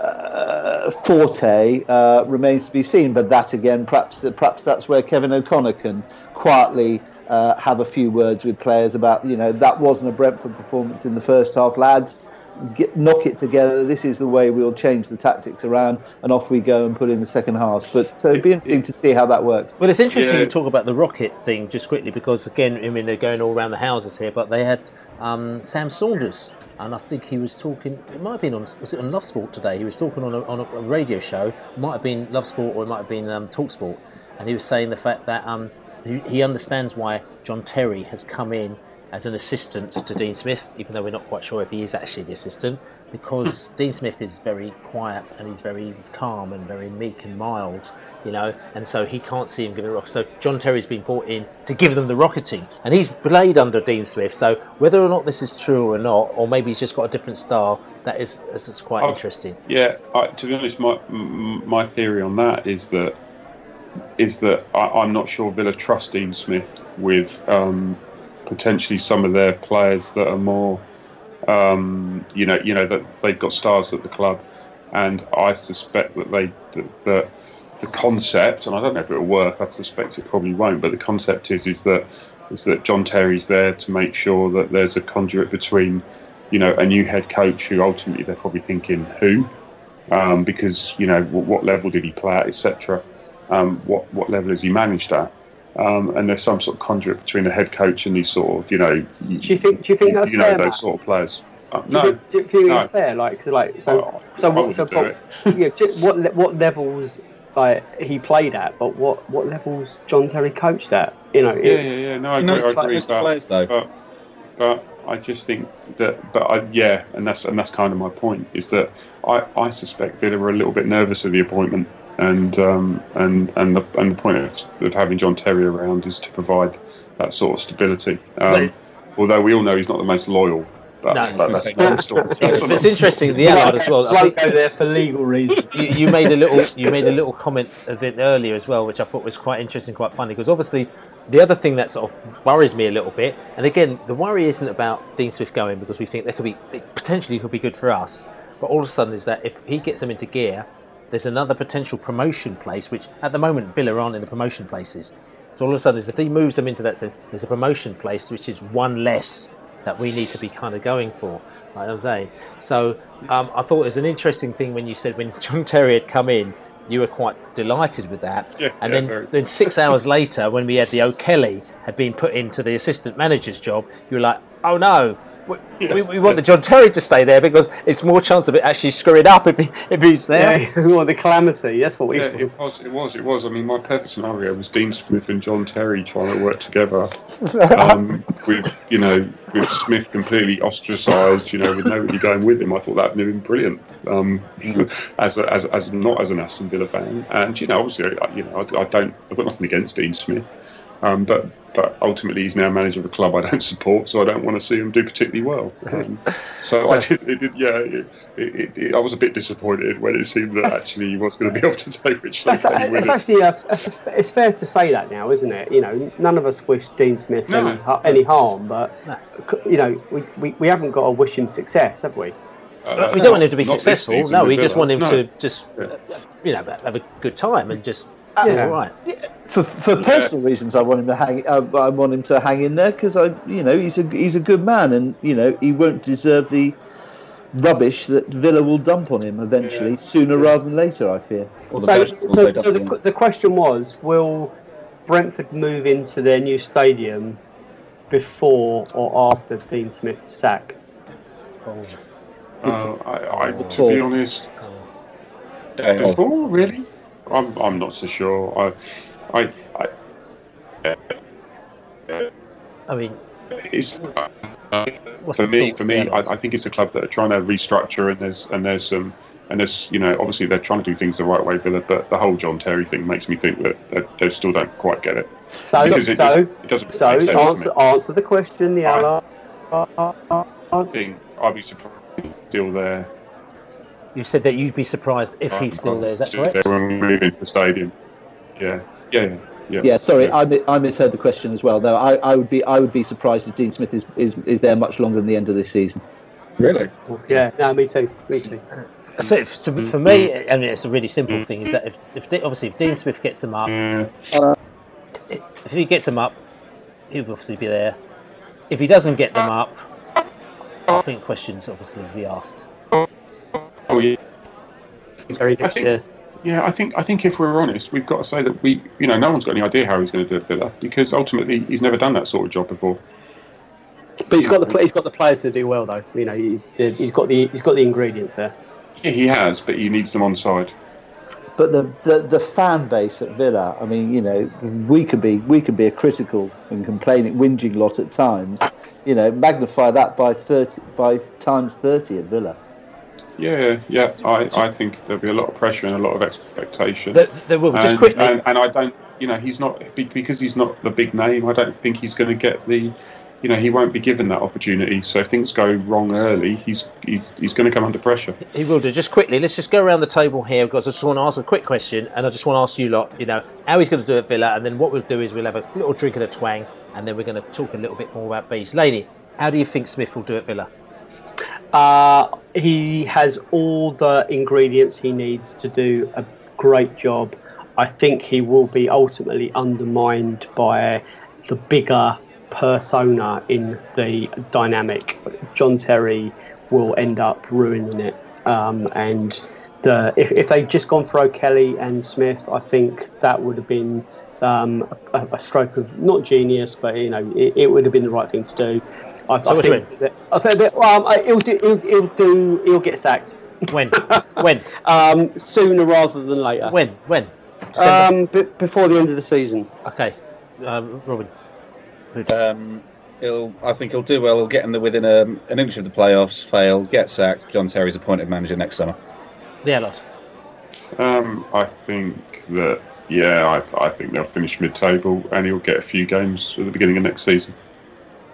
uh, forte uh, remains to be seen. But that again, perhaps perhaps that's where Kevin O'Connor can quietly. Uh, have a few words with players about, you know, that wasn't a Brentford performance in the first half, lads get, knock it together. This is the way we'll change the tactics around, and off we go and put in the second half. But so it'd be interesting to see how that works. Well, it's interesting yeah. you talk about the rocket thing just quickly because again, I mean they're going all around the houses here, but they had um, Sam Saunders. And I think he was talking. It might have been on. Was it on Love Sport today? He was talking on a, on a radio show. It might have been Love Sport or it might have been um, Talk Sport. And he was saying the fact that um, he, he understands why John Terry has come in as an assistant to Dean Smith, even though we're not quite sure if he is actually the assistant, because Dean Smith is very quiet and he's very calm and very meek and mild, you know, and so he can't see him giving a rock. So John Terry's been brought in to give them the rocketing, and he's played under Dean Smith. So whether or not this is true or not, or maybe he's just got a different style, that is that's quite I've- interesting. Yeah, I, to be honest, my my theory on that is that is that I, I'm not sure Villa trust Dean Smith with um, potentially some of their players that are more, um, you know, you know that they've got stars at the club, and I suspect that they that, that the concept, and I don't know if it'll work. I suspect it probably won't, but the concept is is that is that John Terry's there to make sure that there's a conduit between, you know, a new head coach who ultimately they're probably thinking who, um, because you know what, what level did he play at, etc. Um, what what level has he managed at? Um, and there's some sort of conduit between the head coach and these sort of, you know, Do you think? Do you think that's you know fair? those Matt? sort of players. Uh, Do you no, think, do you think no. it's fair? Like, so, like, so, so, I what, so, do what, yeah, what, what levels like he played at, but what, what levels John Terry coached at? You know, Yeah, yeah, yeah. No, I agree. knows I agree knows with that. players, though. But, but I just think that, but I, yeah, and that's and that's kind of my point is that I, I suspect Villa were a little bit nervous of the appointment, and um, and and the and the point of, of having John Terry around is to provide that sort of stability. Um, Right. although we all know he's not the most loyal, but, No. but that's another story. It's, it's interesting the Allard as well. I won't think- go there for legal reasons. you, you made a little you made a little comment of it earlier as well, which I thought was quite interesting, quite funny. Because obviously, the other thing that sort of worries me a little bit, and again, the worry isn't about Dean Smith going because we think that could be it potentially could be good for us, but all of a sudden is that if he gets them into gear, there's another potential promotion place, which at the moment Villa aren't in the promotion places. So all of a sudden, if he moves them into that, there's a promotion place, which is one less that we need to be kind of going for, like I was saying. So um, I thought it was an interesting thing when you said when [laughs] John Terry had come in, you were quite delighted with that. Yeah, and yeah, then, very. then six hours later, when we had the O'Kelly had been put into the assistant manager's job, you were like, oh no. We, we, we want the John Terry to stay there because it's more chance of it actually screwing up if, he, if he's there. Yeah, [laughs] well, the calamity. That's what we. Yeah, it was, it was, it was. I mean, my perfect scenario was Dean Smith and John Terry trying to work together, um, [laughs] with you know, with Smith completely ostracised, you know, with nobody going with him. I thought that would have been brilliant. Um, [laughs] as, a, as as not as an Aston Villa fan, and you know, obviously, I, you know, I, I don't, I've got nothing against Dean Smith, um, but but ultimately he's now manager of a club I don't support, so I don't want to see him do particularly well. Um, so [laughs] I did, it did, yeah, it, it, it, I was a bit disappointed when it seemed that actually he was going to be able to [laughs] take Rich That's, Lampard with that's him. actually a, it's fair to say that now, isn't it? You know, none of us wish Dean Smith No. any, any harm, but you know, we, we, we haven't got to wish him success, have we? Uh, we don't want him to be successful. No, we just want him No. to just, Yeah. uh, you know, have a good time and just Yeah. all right. For, for personal reasons, I want him to hang. Uh, I want him to hang in there because I, you know, he's a he's a good man, and you know he won't deserve the rubbish that Villa will dump on him eventually, Yeah. sooner rather than later. I fear. So, so, so the, the question was, will Brentford move into their new stadium before or after Dean Smith is sacked? Uh, I, I, to be honest, Day before really, I'm, I'm not so sure. I, I, I I mean, it's uh, for me. For me. I, I think it's a club that are trying to restructure, and there's and there's some. And there's, you know, obviously they're trying to do things the right way, Villa, but the whole John Terry thing makes me think that they, they still don't quite get it. So, Because it so, doesn't- it doesn't so make sense to answer, answer the question, the. Allard. I think I'd be surprised still there. You said that you'd be surprised if oh, he's still there. Is that Still correct? there when we the stadium. Yeah, yeah, yeah. Yeah, Yeah, sorry, I, I misheard the question as well. Though I, I would be I would be surprised if Dean Smith is, is, is there much longer than the end of this season. Really? Yeah, no, me too, me too. So if, so for me, I mean, it's a really simple thing. Is that if, if De- obviously if Dean Smith gets them up, Yeah. if he gets them up, he'll obviously be there. If he doesn't get them up, I think questions obviously will be asked. Oh yeah. Very I good. think, Yeah. yeah, I think I think if we're honest, we've got to say that we, you know, no one's got any idea how he's going to do it, Villa, because ultimately he's never done that sort of job before. But he's got the he's got the players to do well though. You know, he's he's got the he's got the ingredients there. Yeah, he has, but he needs them on side. But the, the, the fan base at Villa, I mean, you know, we could be we could be a critical and complaining, whinging lot at times. You know, magnify that by thirty by times thirty at Villa. Yeah, yeah. I, I think there'll be a lot of pressure and a lot of expectation. There, there will. Just and, quickly, and, and I don't, you know, he's not because he's not the big name. I don't think he's going to get the, you know, he won't be given that opportunity. So if things go wrong early, he's he's, he's going to come under pressure. He will do. Just quickly, let's just go around the table here because I just want to ask a quick question, and I just want to ask you lot, you know, how he's going to do at Villa, and then what we'll do is we'll have a little drink of the twang, and then we're going to talk a little bit more about bees. Laney, how do you think Smith will do at Villa? Uh, he has all the ingredients he needs to do a great job. I think he will be ultimately undermined by the bigger persona in the dynamic. John Terry will end up ruining it. Um, and the if, if they'd just gone for O'Kelly and Smith, I think that would have been um, a, a stroke of not genius, but you know it, it would have been the right thing to do. I, So I what do you think that, I think that um, I- he'll do he'll, he'll do he'll get sacked. When? [laughs] when? Um, sooner rather than later. When? When? Um, b- before the end of the season. Okay, um, Robin. Um, he'll, I think he'll do well. He'll get in the within a, an inch of the playoffs. Fail, get sacked. John Terry's appointed manager next summer. Yeah, lot. Um, I think that yeah, I, th- I think they'll finish mid-table, and he'll get a few games at the beginning of next season,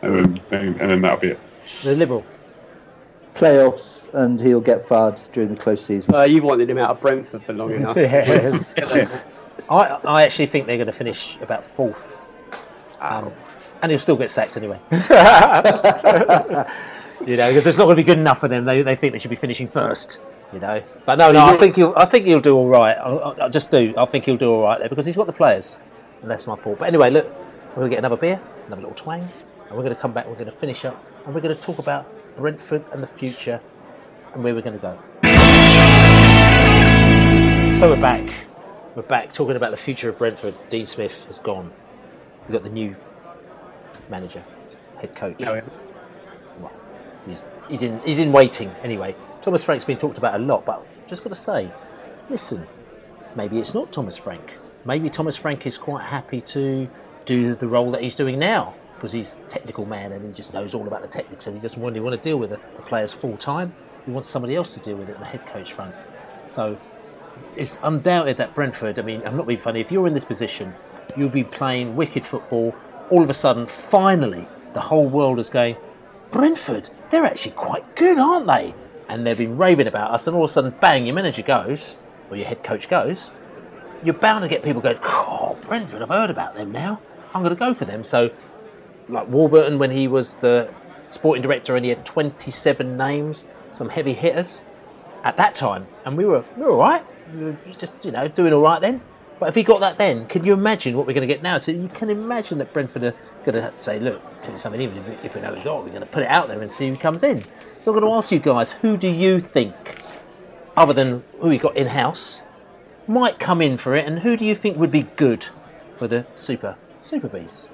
and then and then that'll be it. The Liberal. Playoffs, and he'll get fired during the close season. Uh, you've wanted him out of Brentford for long enough. [laughs] [laughs] I, I actually think they're going to finish about fourth. Um, and he'll still get sacked anyway. [laughs] you know, because it's not going to be good enough for them. They, they think they should be finishing first. You know, but no, no. I think he'll. I think he'll do all right. I, I, I just do. I think he'll do all right there because he's got the players, and that's my fault. But anyway, look, we're going to get another beer, another little twang, and we're going to come back. We're going to finish up, and we're going to talk about Brentford and the future, and where we're going to go. So we're back. We're back talking about the future of Brentford. Dean Smith has gone. We've got the new manager, head coach. No, Well, he's, he's in he's in waiting anyway. Thomas Frank's been talked about a lot, but just got to say, listen, maybe it's not Thomas Frank. Maybe Thomas Frank is quite happy to do the role that he's doing now because he's technical man and he just knows all about the techniques and he doesn't really want to deal with the players full time. He wants somebody else to deal with it on the head coach front. So it's undoubted that Brentford, I mean, I'm not being funny, if you're in this position, you'll be playing wicked football. All of a sudden, finally, the whole world is going, Brentford, they're actually quite good, aren't they? And they've been raving about us, and all of a sudden, bang, your manager goes, or your head coach goes. You're bound to get people going, oh, Brentford, I've heard about them now. I'm going to go for them. So, like Warburton, when he was the sporting director and he had 27 names, some heavy hitters at that time, and we were we were all right. We were just you know doing all right then. But if he got that then, can you imagine what we're going to get now? So you can imagine that Brentford are going to have to say, look, tell you something, even if, if we know we got, we're going to put it out there and see who comes in. So I'm going to ask you guys, who do you think, other than who we got in house, might come in for it, and who do you think would be good for the Super Super Bees?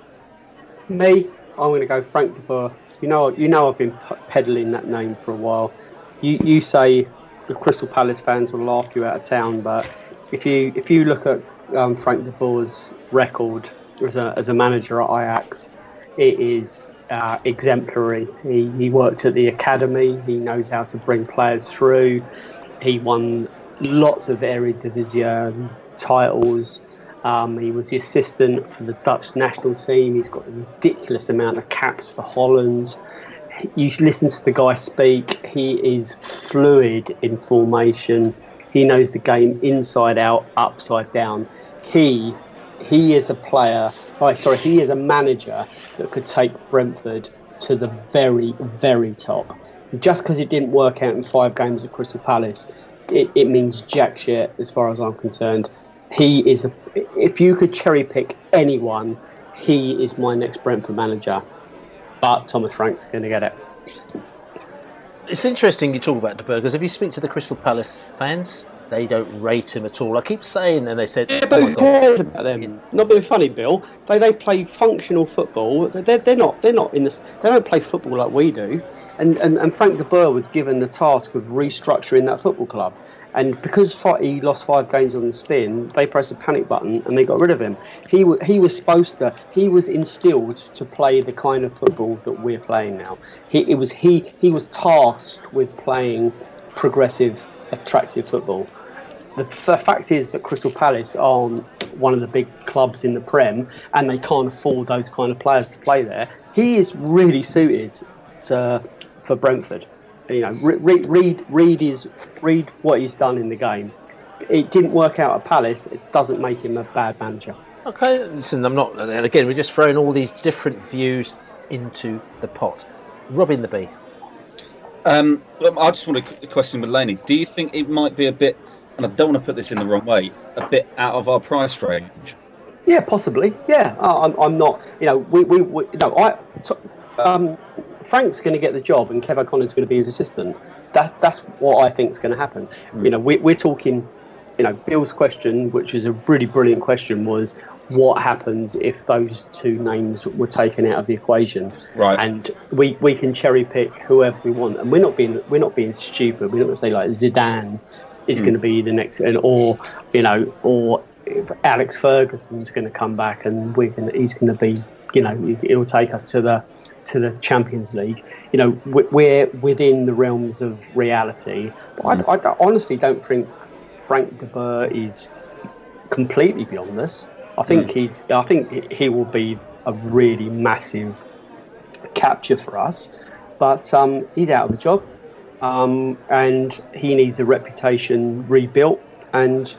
Me, I'm going to go Frank de Boer. You know, you know, I've been peddling that name for a while. You, you say the Crystal Palace fans will laugh you out of town, but if you if you look at um, Frank de Boer's record as a as a manager at Ajax, it is uh, exemplary. He he worked at the academy. He knows how to bring players through. He won lots of Eredivisie titles. Um, he was the assistant for the Dutch national team. He's got a ridiculous amount of caps for Holland. You listen to the guy speak. He is fluid in formation. He knows the game inside out, upside down. He he is a player. Oh, sorry, he is a manager that could take Brentford to the very, very top. Just because it didn't work out in five games at Crystal Palace, it, it means jack shit as far as I'm concerned. He is, a, if you could cherry pick anyone, he is my next Brentford manager. But Thomas Frank's going to get it. It's interesting you talk about De Boer because if you speak to the Crystal Palace fans, they don't rate him at all. I keep saying, and they said, Yeah, "Oh but my who God." about them? Not being funny, Bill. They they play functional football. They're, they're not they're not in this. They don't play football like we do. And, and and Frank de Boer was given the task of restructuring that football club. And because he lost five games on the spin, they pressed a panic button and they got rid of him. He he was supposed to. He was instilled to play the kind of football that we're playing now. He it was he he was tasked with playing progressive, attractive football. The, the fact is that Crystal Palace aren't one of the big clubs in the Prem, and they can't afford those kind of players to play there. He is really suited to, for Brentford. You know, read, read, read his, read what he's done in the game. It didn't work out at Palace. It doesn't make him a bad manager. Okay, listen, I'm not. And again, we're just throwing all these different views into the pot. Robin the Bee. Um, I just want a question with Laney. Do you think it might be a bit, and I don't want to put this in the wrong way, a bit out of our price range? Yeah, possibly. Yeah, I'm, I'm not. You know, we, we, we no, I. Um, Frank's going to get the job, and Kev O'Connor's going to be his assistant. That that's what I think is going to happen. Mm. You know, we, we're talking. You know, Bill's question, which is a really brilliant question, was what happens if those two names were taken out of the equation? Right. And we, we can cherry pick whoever we want, and we're not being we're not being stupid. We're not going to say like Zidane is mm. going to be the next, and or you know, or Alex Ferguson's going to come back, and we're going he's going to be, you know, it'll take us to the to the Champions League. You know, we're within the realms of reality. But I, I honestly don't think Frank de Boer is completely beyond this. I think mm. he's. I think he will be a really massive capture for us, but um, he's out of the job, um, and he needs a reputation rebuilt, and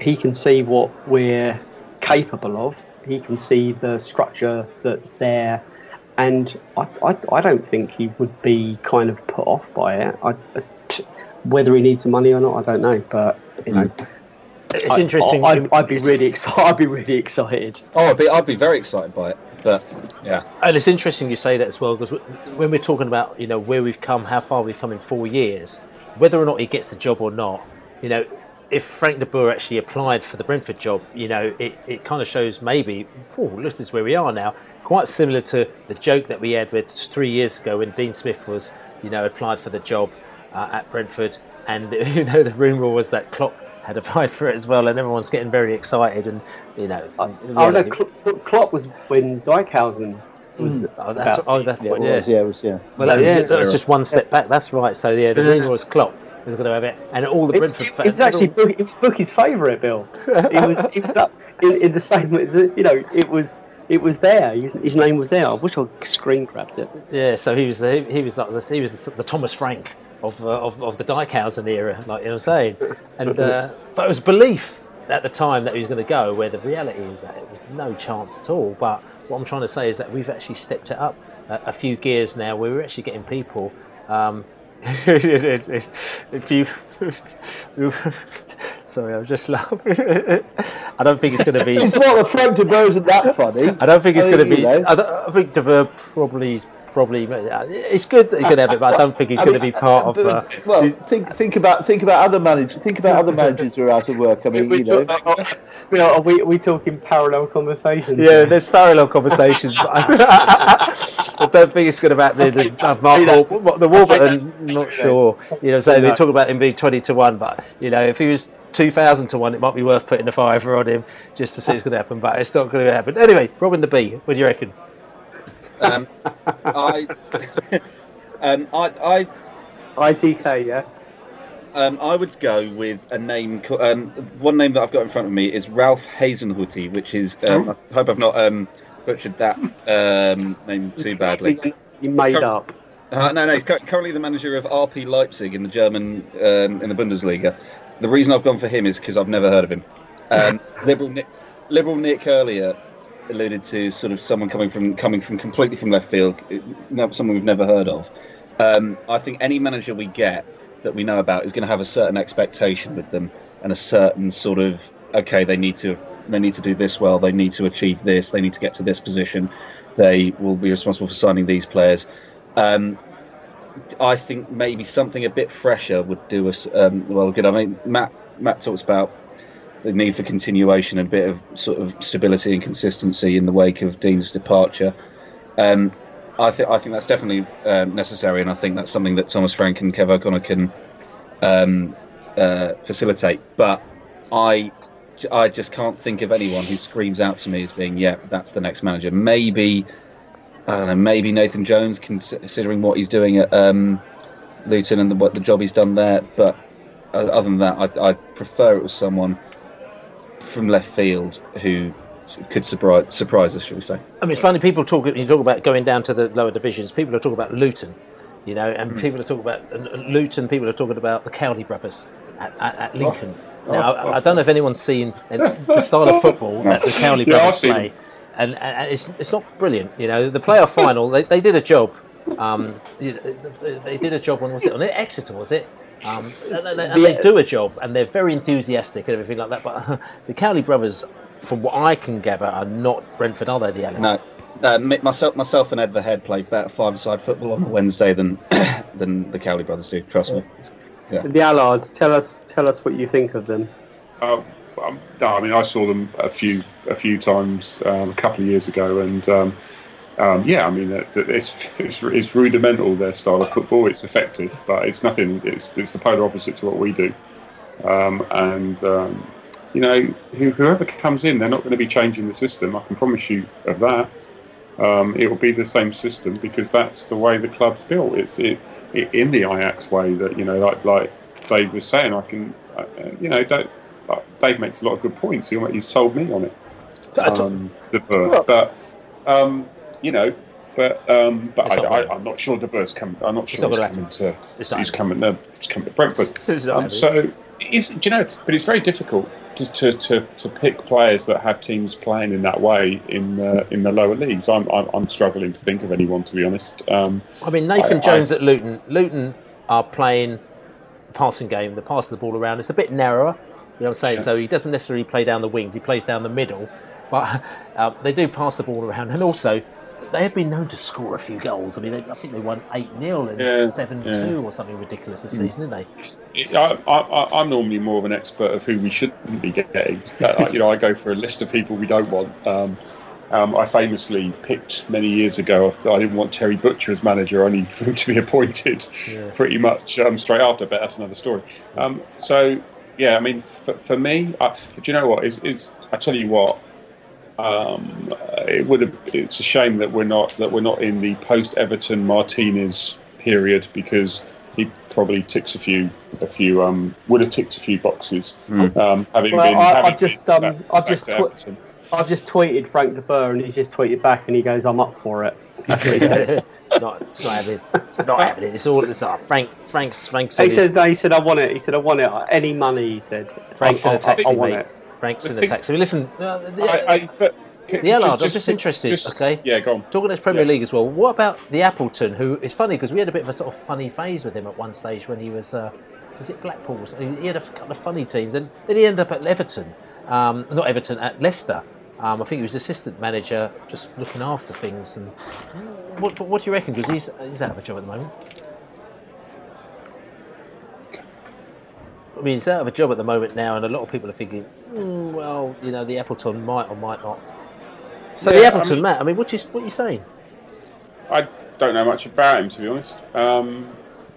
he can see what we're capable of. He can see the structure that's there, and I, I, I don't think he would be kind of put off by it. I, whether he needs the money or not, I don't know, but you know. Mm it's I, interesting. I, would be really excited. [laughs] I'd be really excited. Oh, I'd be, I'd be very excited by it. But yeah, and it's interesting you say that as well because when we're talking about you know where we've come, how far we've come in four years, whether or not he gets the job or not, you know, if Frank de Boer actually applied for the Brentford job, you know, it, it kind of shows maybe, oh, look, this is where we are now. Quite similar to the joke that we had with three years ago when Dean Smith was, you know, applied for the job uh, at Brentford, and [laughs] you know the rumor was that Klopp had applied for it as well, and everyone's getting very excited. And you know, oh, oh no, Klopp was when Dijkhuizen was. Mm. Oh, that's, oh, that's yeah, what, yeah. Was, yeah, it was, yeah. Well, that, yeah, was, that was just one step back. That's right. So yeah, the rumor was Klopp was going to have it, and all the Brentford fans. It was actually Book, it was Bookie's favourite, Bill. It was it was up in, in the same. You know, it was it was there. His, his, name was there. I wish I screen grabbed it. Yeah, so he was the, he was like the, he was the, the Thomas Frank of, uh, of, of the Dijkhuizen era, like you know what I'm saying. And uh, but it was belief at the time that he was going to go, where the reality is that it was no chance at all. But what I'm trying to say is that we've actually stepped it up a, a few gears now, we're actually getting people. Um, if [laughs] you sorry, I was just laughing. [laughs] I don't think it's going to be. it's not the Frank de Boer isn't that funny. I don't think it's going to be. I, I, think de Boer probably probably uh, it's good that he's going to have it, but I don't think he's going to be part of. Uh, well, think think about think about other managers. Think about other managers who are out of work. I mean, you know. you know, are we are we talking parallel conversations? Yeah, there's parallel conversations. [laughs] I don't think it's going to happen. The, the, Mark the Warburton, not sure. You know, so they talk about him being twenty to one, but you know, if he was two thousand to one, it might be worth putting a fiver on him just to see what's going to happen. But it's not going to happen. Anyway, Robin the Bee, what do you reckon? Um, I, um, I, I, ITK, yeah. Um, I would go with a name. Um, one name that I've got in front of me is Ralph Hasenhüttl, which is. Um, oh. I hope I've not um, butchered that um, name too badly. You made Cur- up. Uh, no, no. He's currently the manager of RB Leipzig in the German um, in the Bundesliga. The reason I've gone for him is because I've never heard of him. Um, [laughs] Liberal Nick, Liberal Nick earlier alluded to sort of someone coming from coming from completely from left field, someone we've never heard of. Um, I think any manager we get that we know about is going to have a certain expectation with them and a certain sort of okay, they need to they need to do this well, they need to achieve this, they need to get to this position, they will be responsible for signing these players. Um, I think maybe something a bit fresher would do us um, well good. I mean, Matt Matt talks about the need for continuation a bit of sort of stability and consistency in the wake of Dean's departure. Um, I think I think that's definitely um, necessary, and I think that's something that Thomas Frank and Kev O'Connor can um, uh, facilitate. But I, I just can't think of anyone who screams out to me as being, yeah, that's the next manager. Maybe, I don't know, maybe Nathan Jones, considering what he's doing at um, Luton and the, what the job he's done there. But uh, other than that, I, I prefer it was someone from left field who could surprise surprise us, shall we say? I mean, it's funny. People talk. You talk about going down to the lower divisions. People are talking about Luton, you know, and mm. people are talking about uh, Luton. People are talking about the Cowley brothers at, at, at Lincoln. Oh. Now, oh, I, I, don't know if anyone's seen the style of [laughs] football that the Cowley yeah, brothers play, and, and, it's it's not brilliant. You know, the playoff final, they, they did a job. Um, they did a job when was it on Exeter? Was it? Um, and, they, and they do a job, and they're very enthusiastic and everything like that. But the Cowley brothers, from what I can gather, are not Brentford, are they? The Alex? No. Uh, myself, myself, and Ed the Head play better five-side football on a Wednesday than [coughs] than the Cowley brothers do. Trust me. Yeah. The Allards, tell us, tell us what you think of them. Uh, um, no, I mean I saw them a few a few times um, a couple of years ago, and um, um, yeah, I mean, it's, it's, it's, rudimental their style of football. It's effective, but it's nothing. It's it's the polar opposite to what we do. Um, and um, you know, whoever comes in, they're not going to be changing the system. I can promise you of that. Um, it will be the same system because that's the way the club's built. It's it, it, in the Ajax way that you know, like like Dave was saying. I can, uh, you know, Dave, Dave makes a lot of good points. He, sold me on it. Um, the but um, you know, but um, but I, I, am not sure De Boer's coming. I'm not sure he's coming to. He's coming. to. he's coming to Brentford. [laughs] Um, so is do you know? But it's very difficult to, to, to, to, pick players that have teams playing in that way in the in the lower leagues. I'm I'm, I'm struggling to think of anyone to be honest. Um, I mean Nathan I, Jones I, at Luton. Luton are playing the passing game. They're passing the ball around. It's a bit narrower. You know what I'm saying? Yeah. So he doesn't necessarily play down the wings. He plays down the middle. But [laughs] uh, they do pass the ball around, and also they have been known to score a few goals. I mean, they, I think they won 8 0 and 7 yeah, 2 yeah. or something ridiculous this season, didn't they? I, am normally more of an expert of who we shouldn't be getting. uh, you know, I go for a list of people we don't want. Um, um, I famously picked many years ago. I didn't want Terry Butcher as manager, only for him [laughs] to be appointed yeah. pretty much um, straight after. But that's another story. Um, so yeah, I mean, for, for me, I, do you know what? Is, is I tell you what, um, it would have. It's a shame that we're not that we're not in the post Everton Martinez period because he probably ticks a few a few um, would have ticked a few boxes. Mm. Um, having well, been, I, having I've just um, I've just tw- I've just tweeted Frank de Boer and he's just tweeted back and he goes I'm up for it. That's what he said. not, it's not happening. Not happening. It's all it's uh, Frank. Frank's Frank's. He said no. He said I want it. He said I want it. Any money. He said. Frank's in a taxi. I, I want it. Frank's in. Listen, uh, the, I, I, but, the Allard, I'm just interested. Just, okay. Yeah, go on. Talking about Premier yeah. League as well. What about the Appleton? Who is funny because we had a bit of a sort of funny phase with him at one stage when he was. Uh, was it Blackpool? He had a couple of funny teams. Then, then he ended up at Everton. Um, not Everton, at Leicester. Um, I think he was assistant manager, just looking after things. And what, what do you reckon? Because he's he's out of a job at the moment. I mean, he's out of a job at the moment now, and a lot of people are thinking, mm, well, you know, the Appleton might or might not. So yeah, the Appleton, I mean, Matt. I mean, what you what are you saying? I don't know much about him to be honest. Um,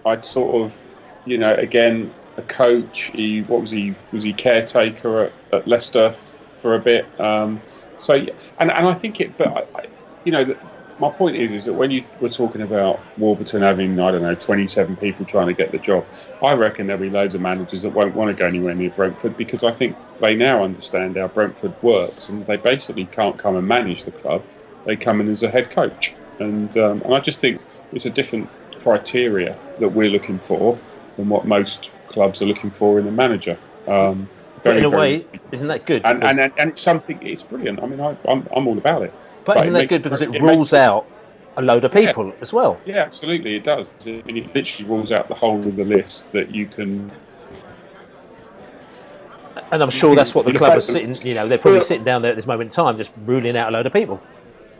I'd sort of, you know, again, a coach. He what was he? Was he caretaker at, at Leicester for a bit? Um, so, and and I think it, but I, you know, my point is, is that when you were talking about Warburton having, I don't know, 27 people trying to get the job, I reckon there'll be loads of managers that won't want to go anywhere near Brentford because I think they now understand how Brentford works and they basically can't come and manage the club. They come in as a head coach. And, um, and I just think it's a different criteria that we're looking for than what most clubs are looking for in a manager. Um, very, in a way, isn't that good? And, and, and, and, it's something, it's brilliant. I mean, I, I'm, I'm all about it. But, isn't that good because it, it rules out a load of people yeah. as well? Yeah, absolutely, it does. It, it literally rules out the whole of the list that you can. And I'm sure that's what the club is sitting. You know, they're probably sitting down there at this moment in time, just ruling out a load of people.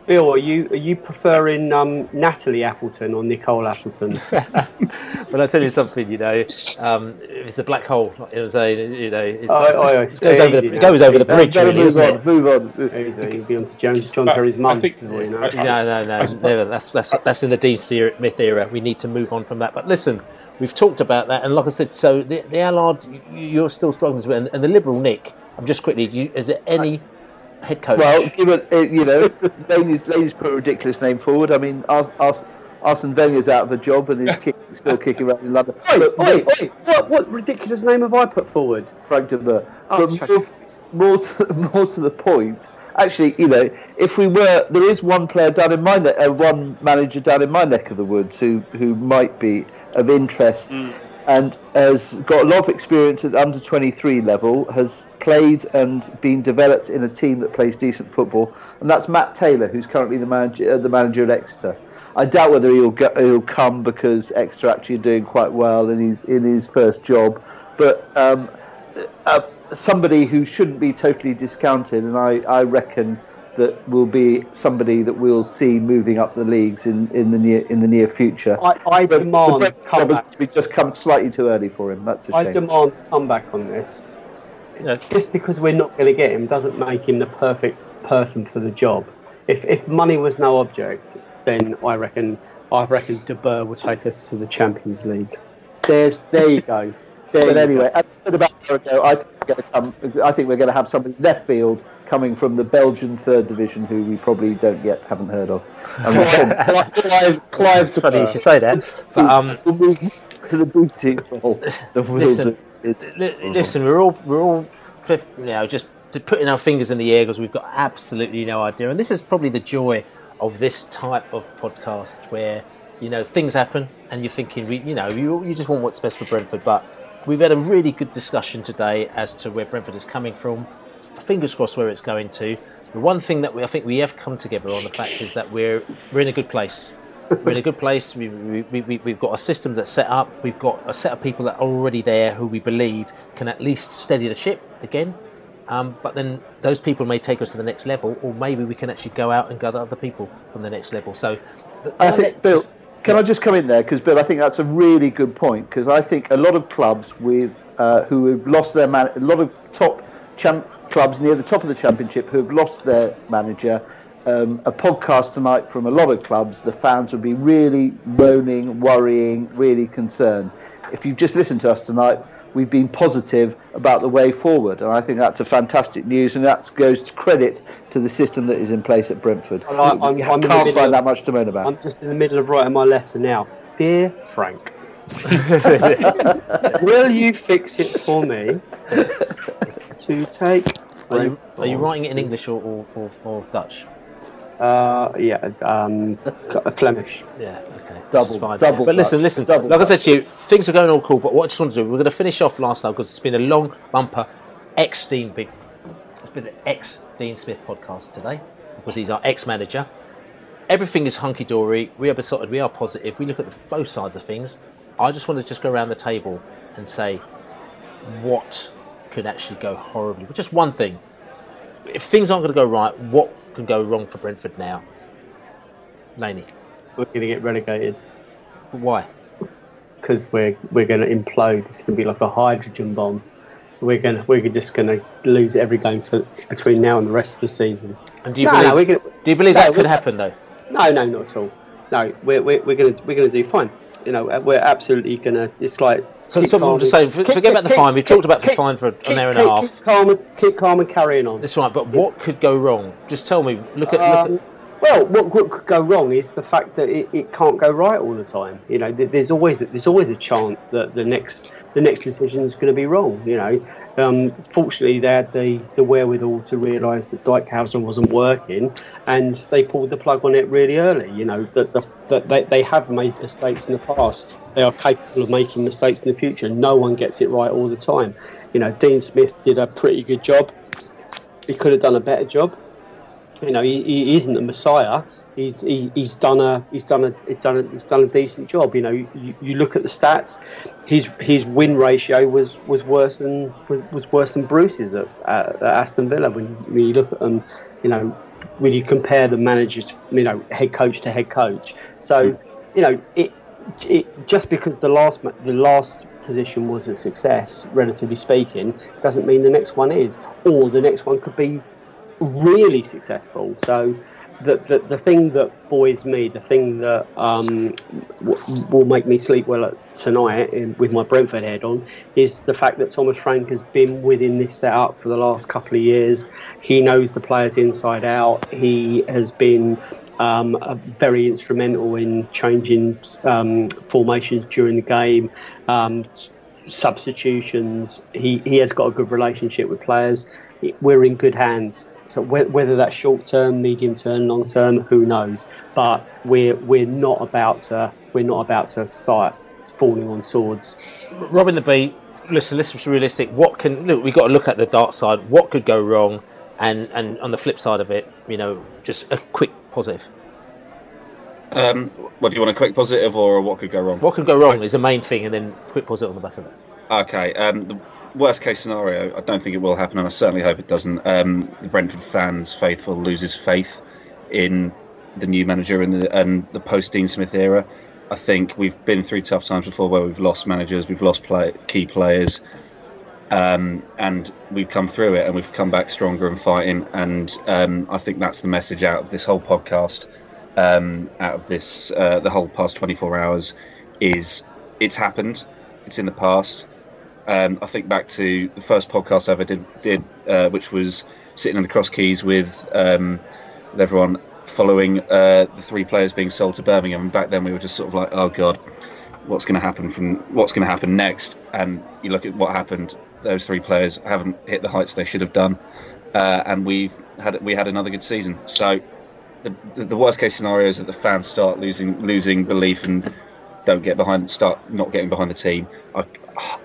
Bill, are you are you preferring um, Natalie Appleton or Nicole Appleton? [laughs] well, I'll tell you something. You know, um, it's the black hole. It was a you know, it's, oh, oh, it goes over the, it goes over the bridge. Really, move on, it? move on. Easy, you'll be on to Jones, John Terry's mum. You know. No, no, no, never. That's that's that's in the Dean Smith era. We need to move on from that. But listen, we've talked about that, and like I said, so the, the Allard, you- you're still struggling with, and, and the Liberal Nick. I'm just quickly, you, is there any head coach? Well, given uh, you know, Laney's, Laney's put a ridiculous name forward. I mean, Ars- Ars- Arsene Wenger's out of a job and is kick, still kicking around in London. Oi, But oi, oi, what, what ridiculous name have I put forward? Frank de Boer. Oh, But more, more, to, [laughs] more to the point, actually, you know, if we were, there is one player down in my neck, uh, one manager down in my neck of the woods who who might be of interest, and has got a lot of experience at under 23 level, has played and been developed in a team that plays decent football, and that's Matt Taylor, who's currently the manager, uh, the manager at Exeter. I doubt whether he'll go, he'll come because Exeter actually are doing quite well and he's in his first job, but. Um, uh, somebody who shouldn't be totally discounted, and I, I reckon that will be somebody that we'll see moving up the leagues in, in the near in the near future. I, I But demand the comeback. has just come slightly too early for him. That's a I shame. I demand comeback on this. Just because we're not going to get him doesn't make him the perfect person for the job. If if money was no object, then I reckon I reckon De Boer will take us to the Champions League. There's there you go. There but you anyway, go. I said about a year ago, I think, we're going to come, I think we're going to have somebody left field coming from the Belgian third division who we probably don't yet haven't heard of. And we'll come- [laughs] Clive, Clive De Funny you should say that. But, um, we'll move to the booty role. [laughs] The Listen, li- Mm-hmm. listen, we're all we're all you know just putting our fingers in the air because we've got absolutely no idea, and this is probably the joy of this type of podcast where you know things happen and you're thinking we you know you you just want what's best for Brentford, but we've had a really good discussion today as to where Brentford is coming from. Fingers crossed where it's going to. The one thing that we, I think we have come together on the fact is that we're we're in a good place. We're in a good place. We, we, we, we- we've got a system that's set up. We've got a set of people that are already there who we believe can at least steady the ship again. Um, but then those people may take us to the next level, or maybe we can actually go out and gather other people from the next level. So, I think, Bill, can I just come in there? Because, Bill, I think that's a really good point. Because I think a lot of clubs with uh, who have lost their man, a lot of top champ clubs near the top of the championship who have lost their manager. Um, a podcast tonight from a lot of clubs, the fans would be really moaning, worrying, really concerned. If you've just listened to us tonight, we've been positive about the way forward, and I think that's a fantastic news, and that goes to credit to the system that is in place at Brentford. I- I'm- I'm can't find of- that much to moan about. I'm just in the middle of writing my letter now. Dear Frank, [laughs] will you fix it for me [laughs] to take? are you, are you writing it in English or, or, or, or Dutch? Uh, yeah, um, Flemish. Yeah, okay. Double, fine. double But listen, listen. double like I said to you, things are going all cool. But what I just want to do, we're going to finish off last night because it's been a long bumper. Ex Dean Big. It's been an ex Dean Smith podcast today because he's our ex manager. Everything is hunky dory. We are besotted. We are positive. We look at the, both sides of things. I just want to just go around the table and say what could actually go horribly. But just one thing. If things aren't going to go right, what can go wrong for Brentford now? Laney. We're going to get relegated Why? because we're we're going to implode. It's going to be like a hydrogen bomb. We're going we're just going to lose every game for between now and the rest of the season. And do you no, believe, no, we're gonna, do you believe no, that could happen though? No, no, not at all. No, we're we're, we're going to we're going to do fine. You know, we're absolutely going to. It's like So, so I'm just and- saying, keep- forget about the keep- fine. We've keep- talked about the fine for an hour and a half. Keep calm, and, keep calm and carrying on. That's right. But what could go wrong? Just tell me. Look at. Um, look well, what, what could go wrong is the fact that it, it can't go right all the time. You know, there's always there's always a chance that the next the next decision is going to be wrong. You know, um, fortunately they had the, the wherewithal to realise that Dijkhuizen wasn't working, and they pulled the plug on it really early. You know that the, that they, they have made mistakes in the past. They are capable of making mistakes in the future. No one gets it right all the time. You know, Dean Smith did a pretty good job. He could have done a better job you know, he, he isn't the messiah. He's he, he's done a he's done a he's done a he's done a decent job. You know, you, you look at the stats. His his win ratio was, was worse than was, was worse than Bruce's at, at, at Aston Villa. When, when you look at them, you know, when you compare the managers, you know, head coach to head coach. So, you know, it it just because the last the last position was a success, relatively speaking, doesn't mean the next one is, or the next one could be really successful. So, the, the, the thing that buoys me, the thing that um, w- will make me sleep well tonight in, with my Brentford head on, is the fact that Thomas Frank has been within this setup for the last couple of years. He knows the players inside out. He has been um, very instrumental in changing um, formations during the game, um, substitutions. He, he has got a good relationship with players. We're in good hands. So whether that's short term, medium term, long term, who knows? But we're we're not about to we're not about to start falling on swords. Robin the Bee, listen, let's be realistic. What can look? We've got to look at the dark side. What could go wrong? And and on the flip side of it, you know, just a quick positive. Um, what do you want? A quick positive or what could go wrong? What could go wrong is the main thing, and then quick positive on the back of it. Okay. Um, the worst case scenario, I don't think it will happen, and I certainly hope it doesn't. Um, the Brentford fans, faithful, loses faith in the new manager and the, and the post Dean Smith era. I think we've been through tough times before where we've lost managers, we've lost play, key players, um, and we've come through it and we've come back stronger and fighting. And um, I think that's the message out of this whole podcast, um, out of this uh, the whole past 24 hours, is it's happened, it's in the past. Um, I think back to the first podcast I ever did, did uh, which was sitting in the cross keys with, um, with everyone following uh, the three players being sold to Birmingham. And back then we were just sort of like, oh god, what's going to happen from what's going to happen next? And you look at what happened. Those three players haven't hit the heights they should have done, uh, and we've had we had another good season. So the, the worst case scenario is that the fans start losing losing belief and don't get behind, start not getting behind the team. I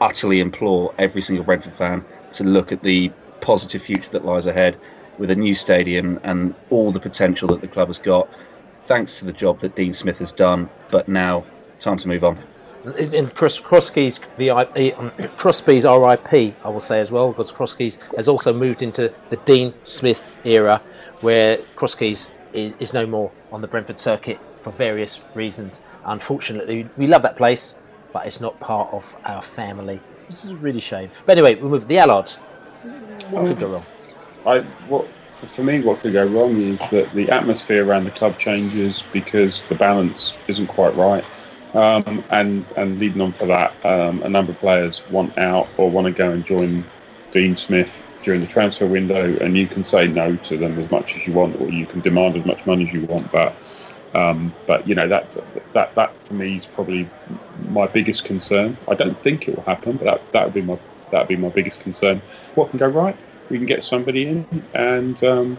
utterly implore every single Brentford fan to look at the positive future that lies ahead with a new stadium and all the potential that the club has got, thanks to the job that Dean Smith has done. But now, time to move on. In Cross, Crosskeys VIP, um, Crosby's RIP, I will say as well, because Crosskeys has also moved into the Dean Smith era, where Crosskeys is, is no more on the Brentford circuit for various reasons. Unfortunately, we love that place, but it's not part of our family. This is a really shame. But anyway, we move the Allards. What could go wrong? I what for me, what could go wrong is that the atmosphere around the club changes because the balance isn't quite right. Um, and and leading on for that, um, a number of players want out or want to go and join Dean Smith during the transfer window, and you can say no to them as much as you want, or you can demand as much money as you want. But um, but you know that that that for me is probably my biggest concern. I don't think it will happen, but that that would be my that would be my biggest concern. What can go right? We can get somebody in, and um,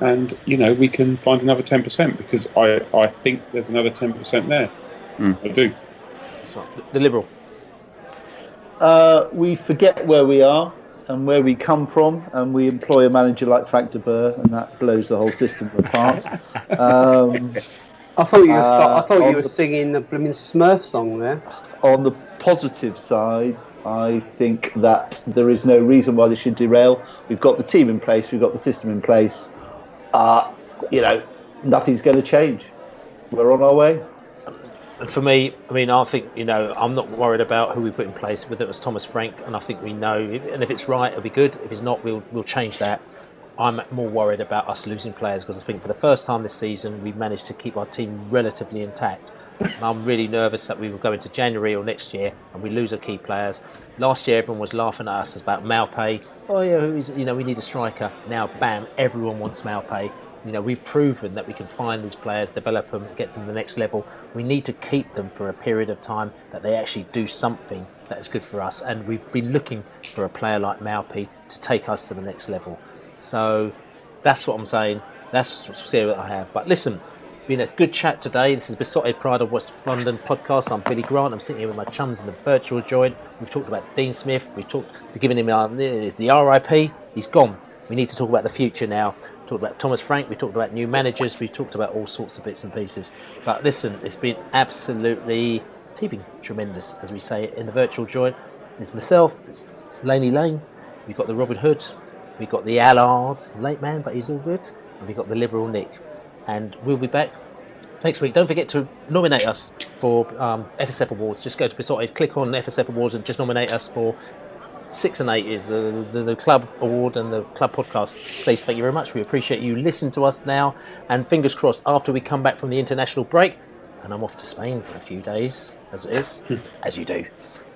and you know we can find another ten percent because I I think there's another ten percent there. Mm. I do. The Liberal. Uh, we forget where we are and where we come from, and we employ a manager like Frank de Boer, and that blows the whole system apart. [laughs] um, I thought you were, Uh, I thought you were the- singing the blooming Smurf song there. on the positive side, I think that there is no reason why this should derail. We've got the team in place, we've got the system in place. Uh, you know, nothing's going to change. We're on our way. For me, I mean, I think you know, I'm not worried about who we put in place. Whether it was Thomas Frank, and I think we know. And if it's right, it'll be good. If it's not, we'll we'll change that. I'm more worried about us losing players because I think for the first time this season we've managed to keep our team relatively intact. And I'm really nervous that we will go into January or next year and we lose our key players. Last year everyone was laughing at us about Maupay. Oh yeah, who's, you know we need a striker. Now bam, everyone wants Maupay. You know we've proven that we can find these players, develop them, get them to the next level. We need to keep them for a period of time that they actually do something that is good for us. And we've been looking for a player like Maupay to take us to the next level. So that's what I'm saying. That's that I have. But listen, been a good chat today. This is Beesotted Pride of West London podcast. I'm Billy Grant. I'm sitting here with my chums in the virtual joint. We've talked about Dean Smith. We've talked to giving him our, the RIP. He's gone. We need to talk about the future now. Talked about Thomas Frank. We talked about new managers. We talked about all sorts of bits and pieces. But listen, it's been absolutely it's been tremendous, as we say in the virtual joint. There's myself, there's Laney Lane. We've got the Robin Hood. We've got the Allard, late man, but he's all good. And we've got the Liberal Nick. And we'll be back next week. Don't forget to nominate us for um, FSF Awards. Just go to Beesotted, click on FSF Awards, and just nominate us for six and eight is the, the, the club award and the club podcast. Please, thank you very much. We appreciate you. Listen to us now, and fingers crossed after we come back from the international break, and I'm off to Spain for a few days, as it is, hmm. as you do.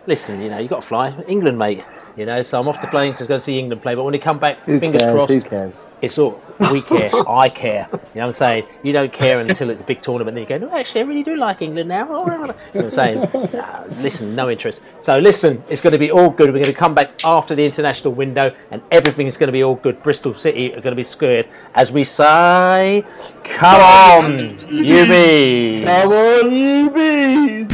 Listen, you know, you've got to fly. England, mate. You know, so I'm off the plane to go see England play. But when we come back, Who fingers cares? crossed. Who cares? It's all we care. [laughs] I care. You know what I'm saying? You don't care until it's a big tournament. Then you go, no, actually, I really do like England now. Oh, you know what I'm saying? [laughs] Nah, listen, no interest. So listen, it's going to be all good. We're going to come back after the international window, and everything is going to be all good. Bristol City are going to be scared as we say, "Come on, UB." Come on, you bees!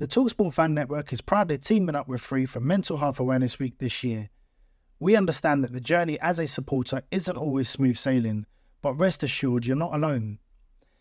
The Talksport Fan Network is proudly teaming up with Free for Mental Health Awareness Week this year. We understand that the journey as a supporter isn't always smooth sailing, but rest assured you're not alone.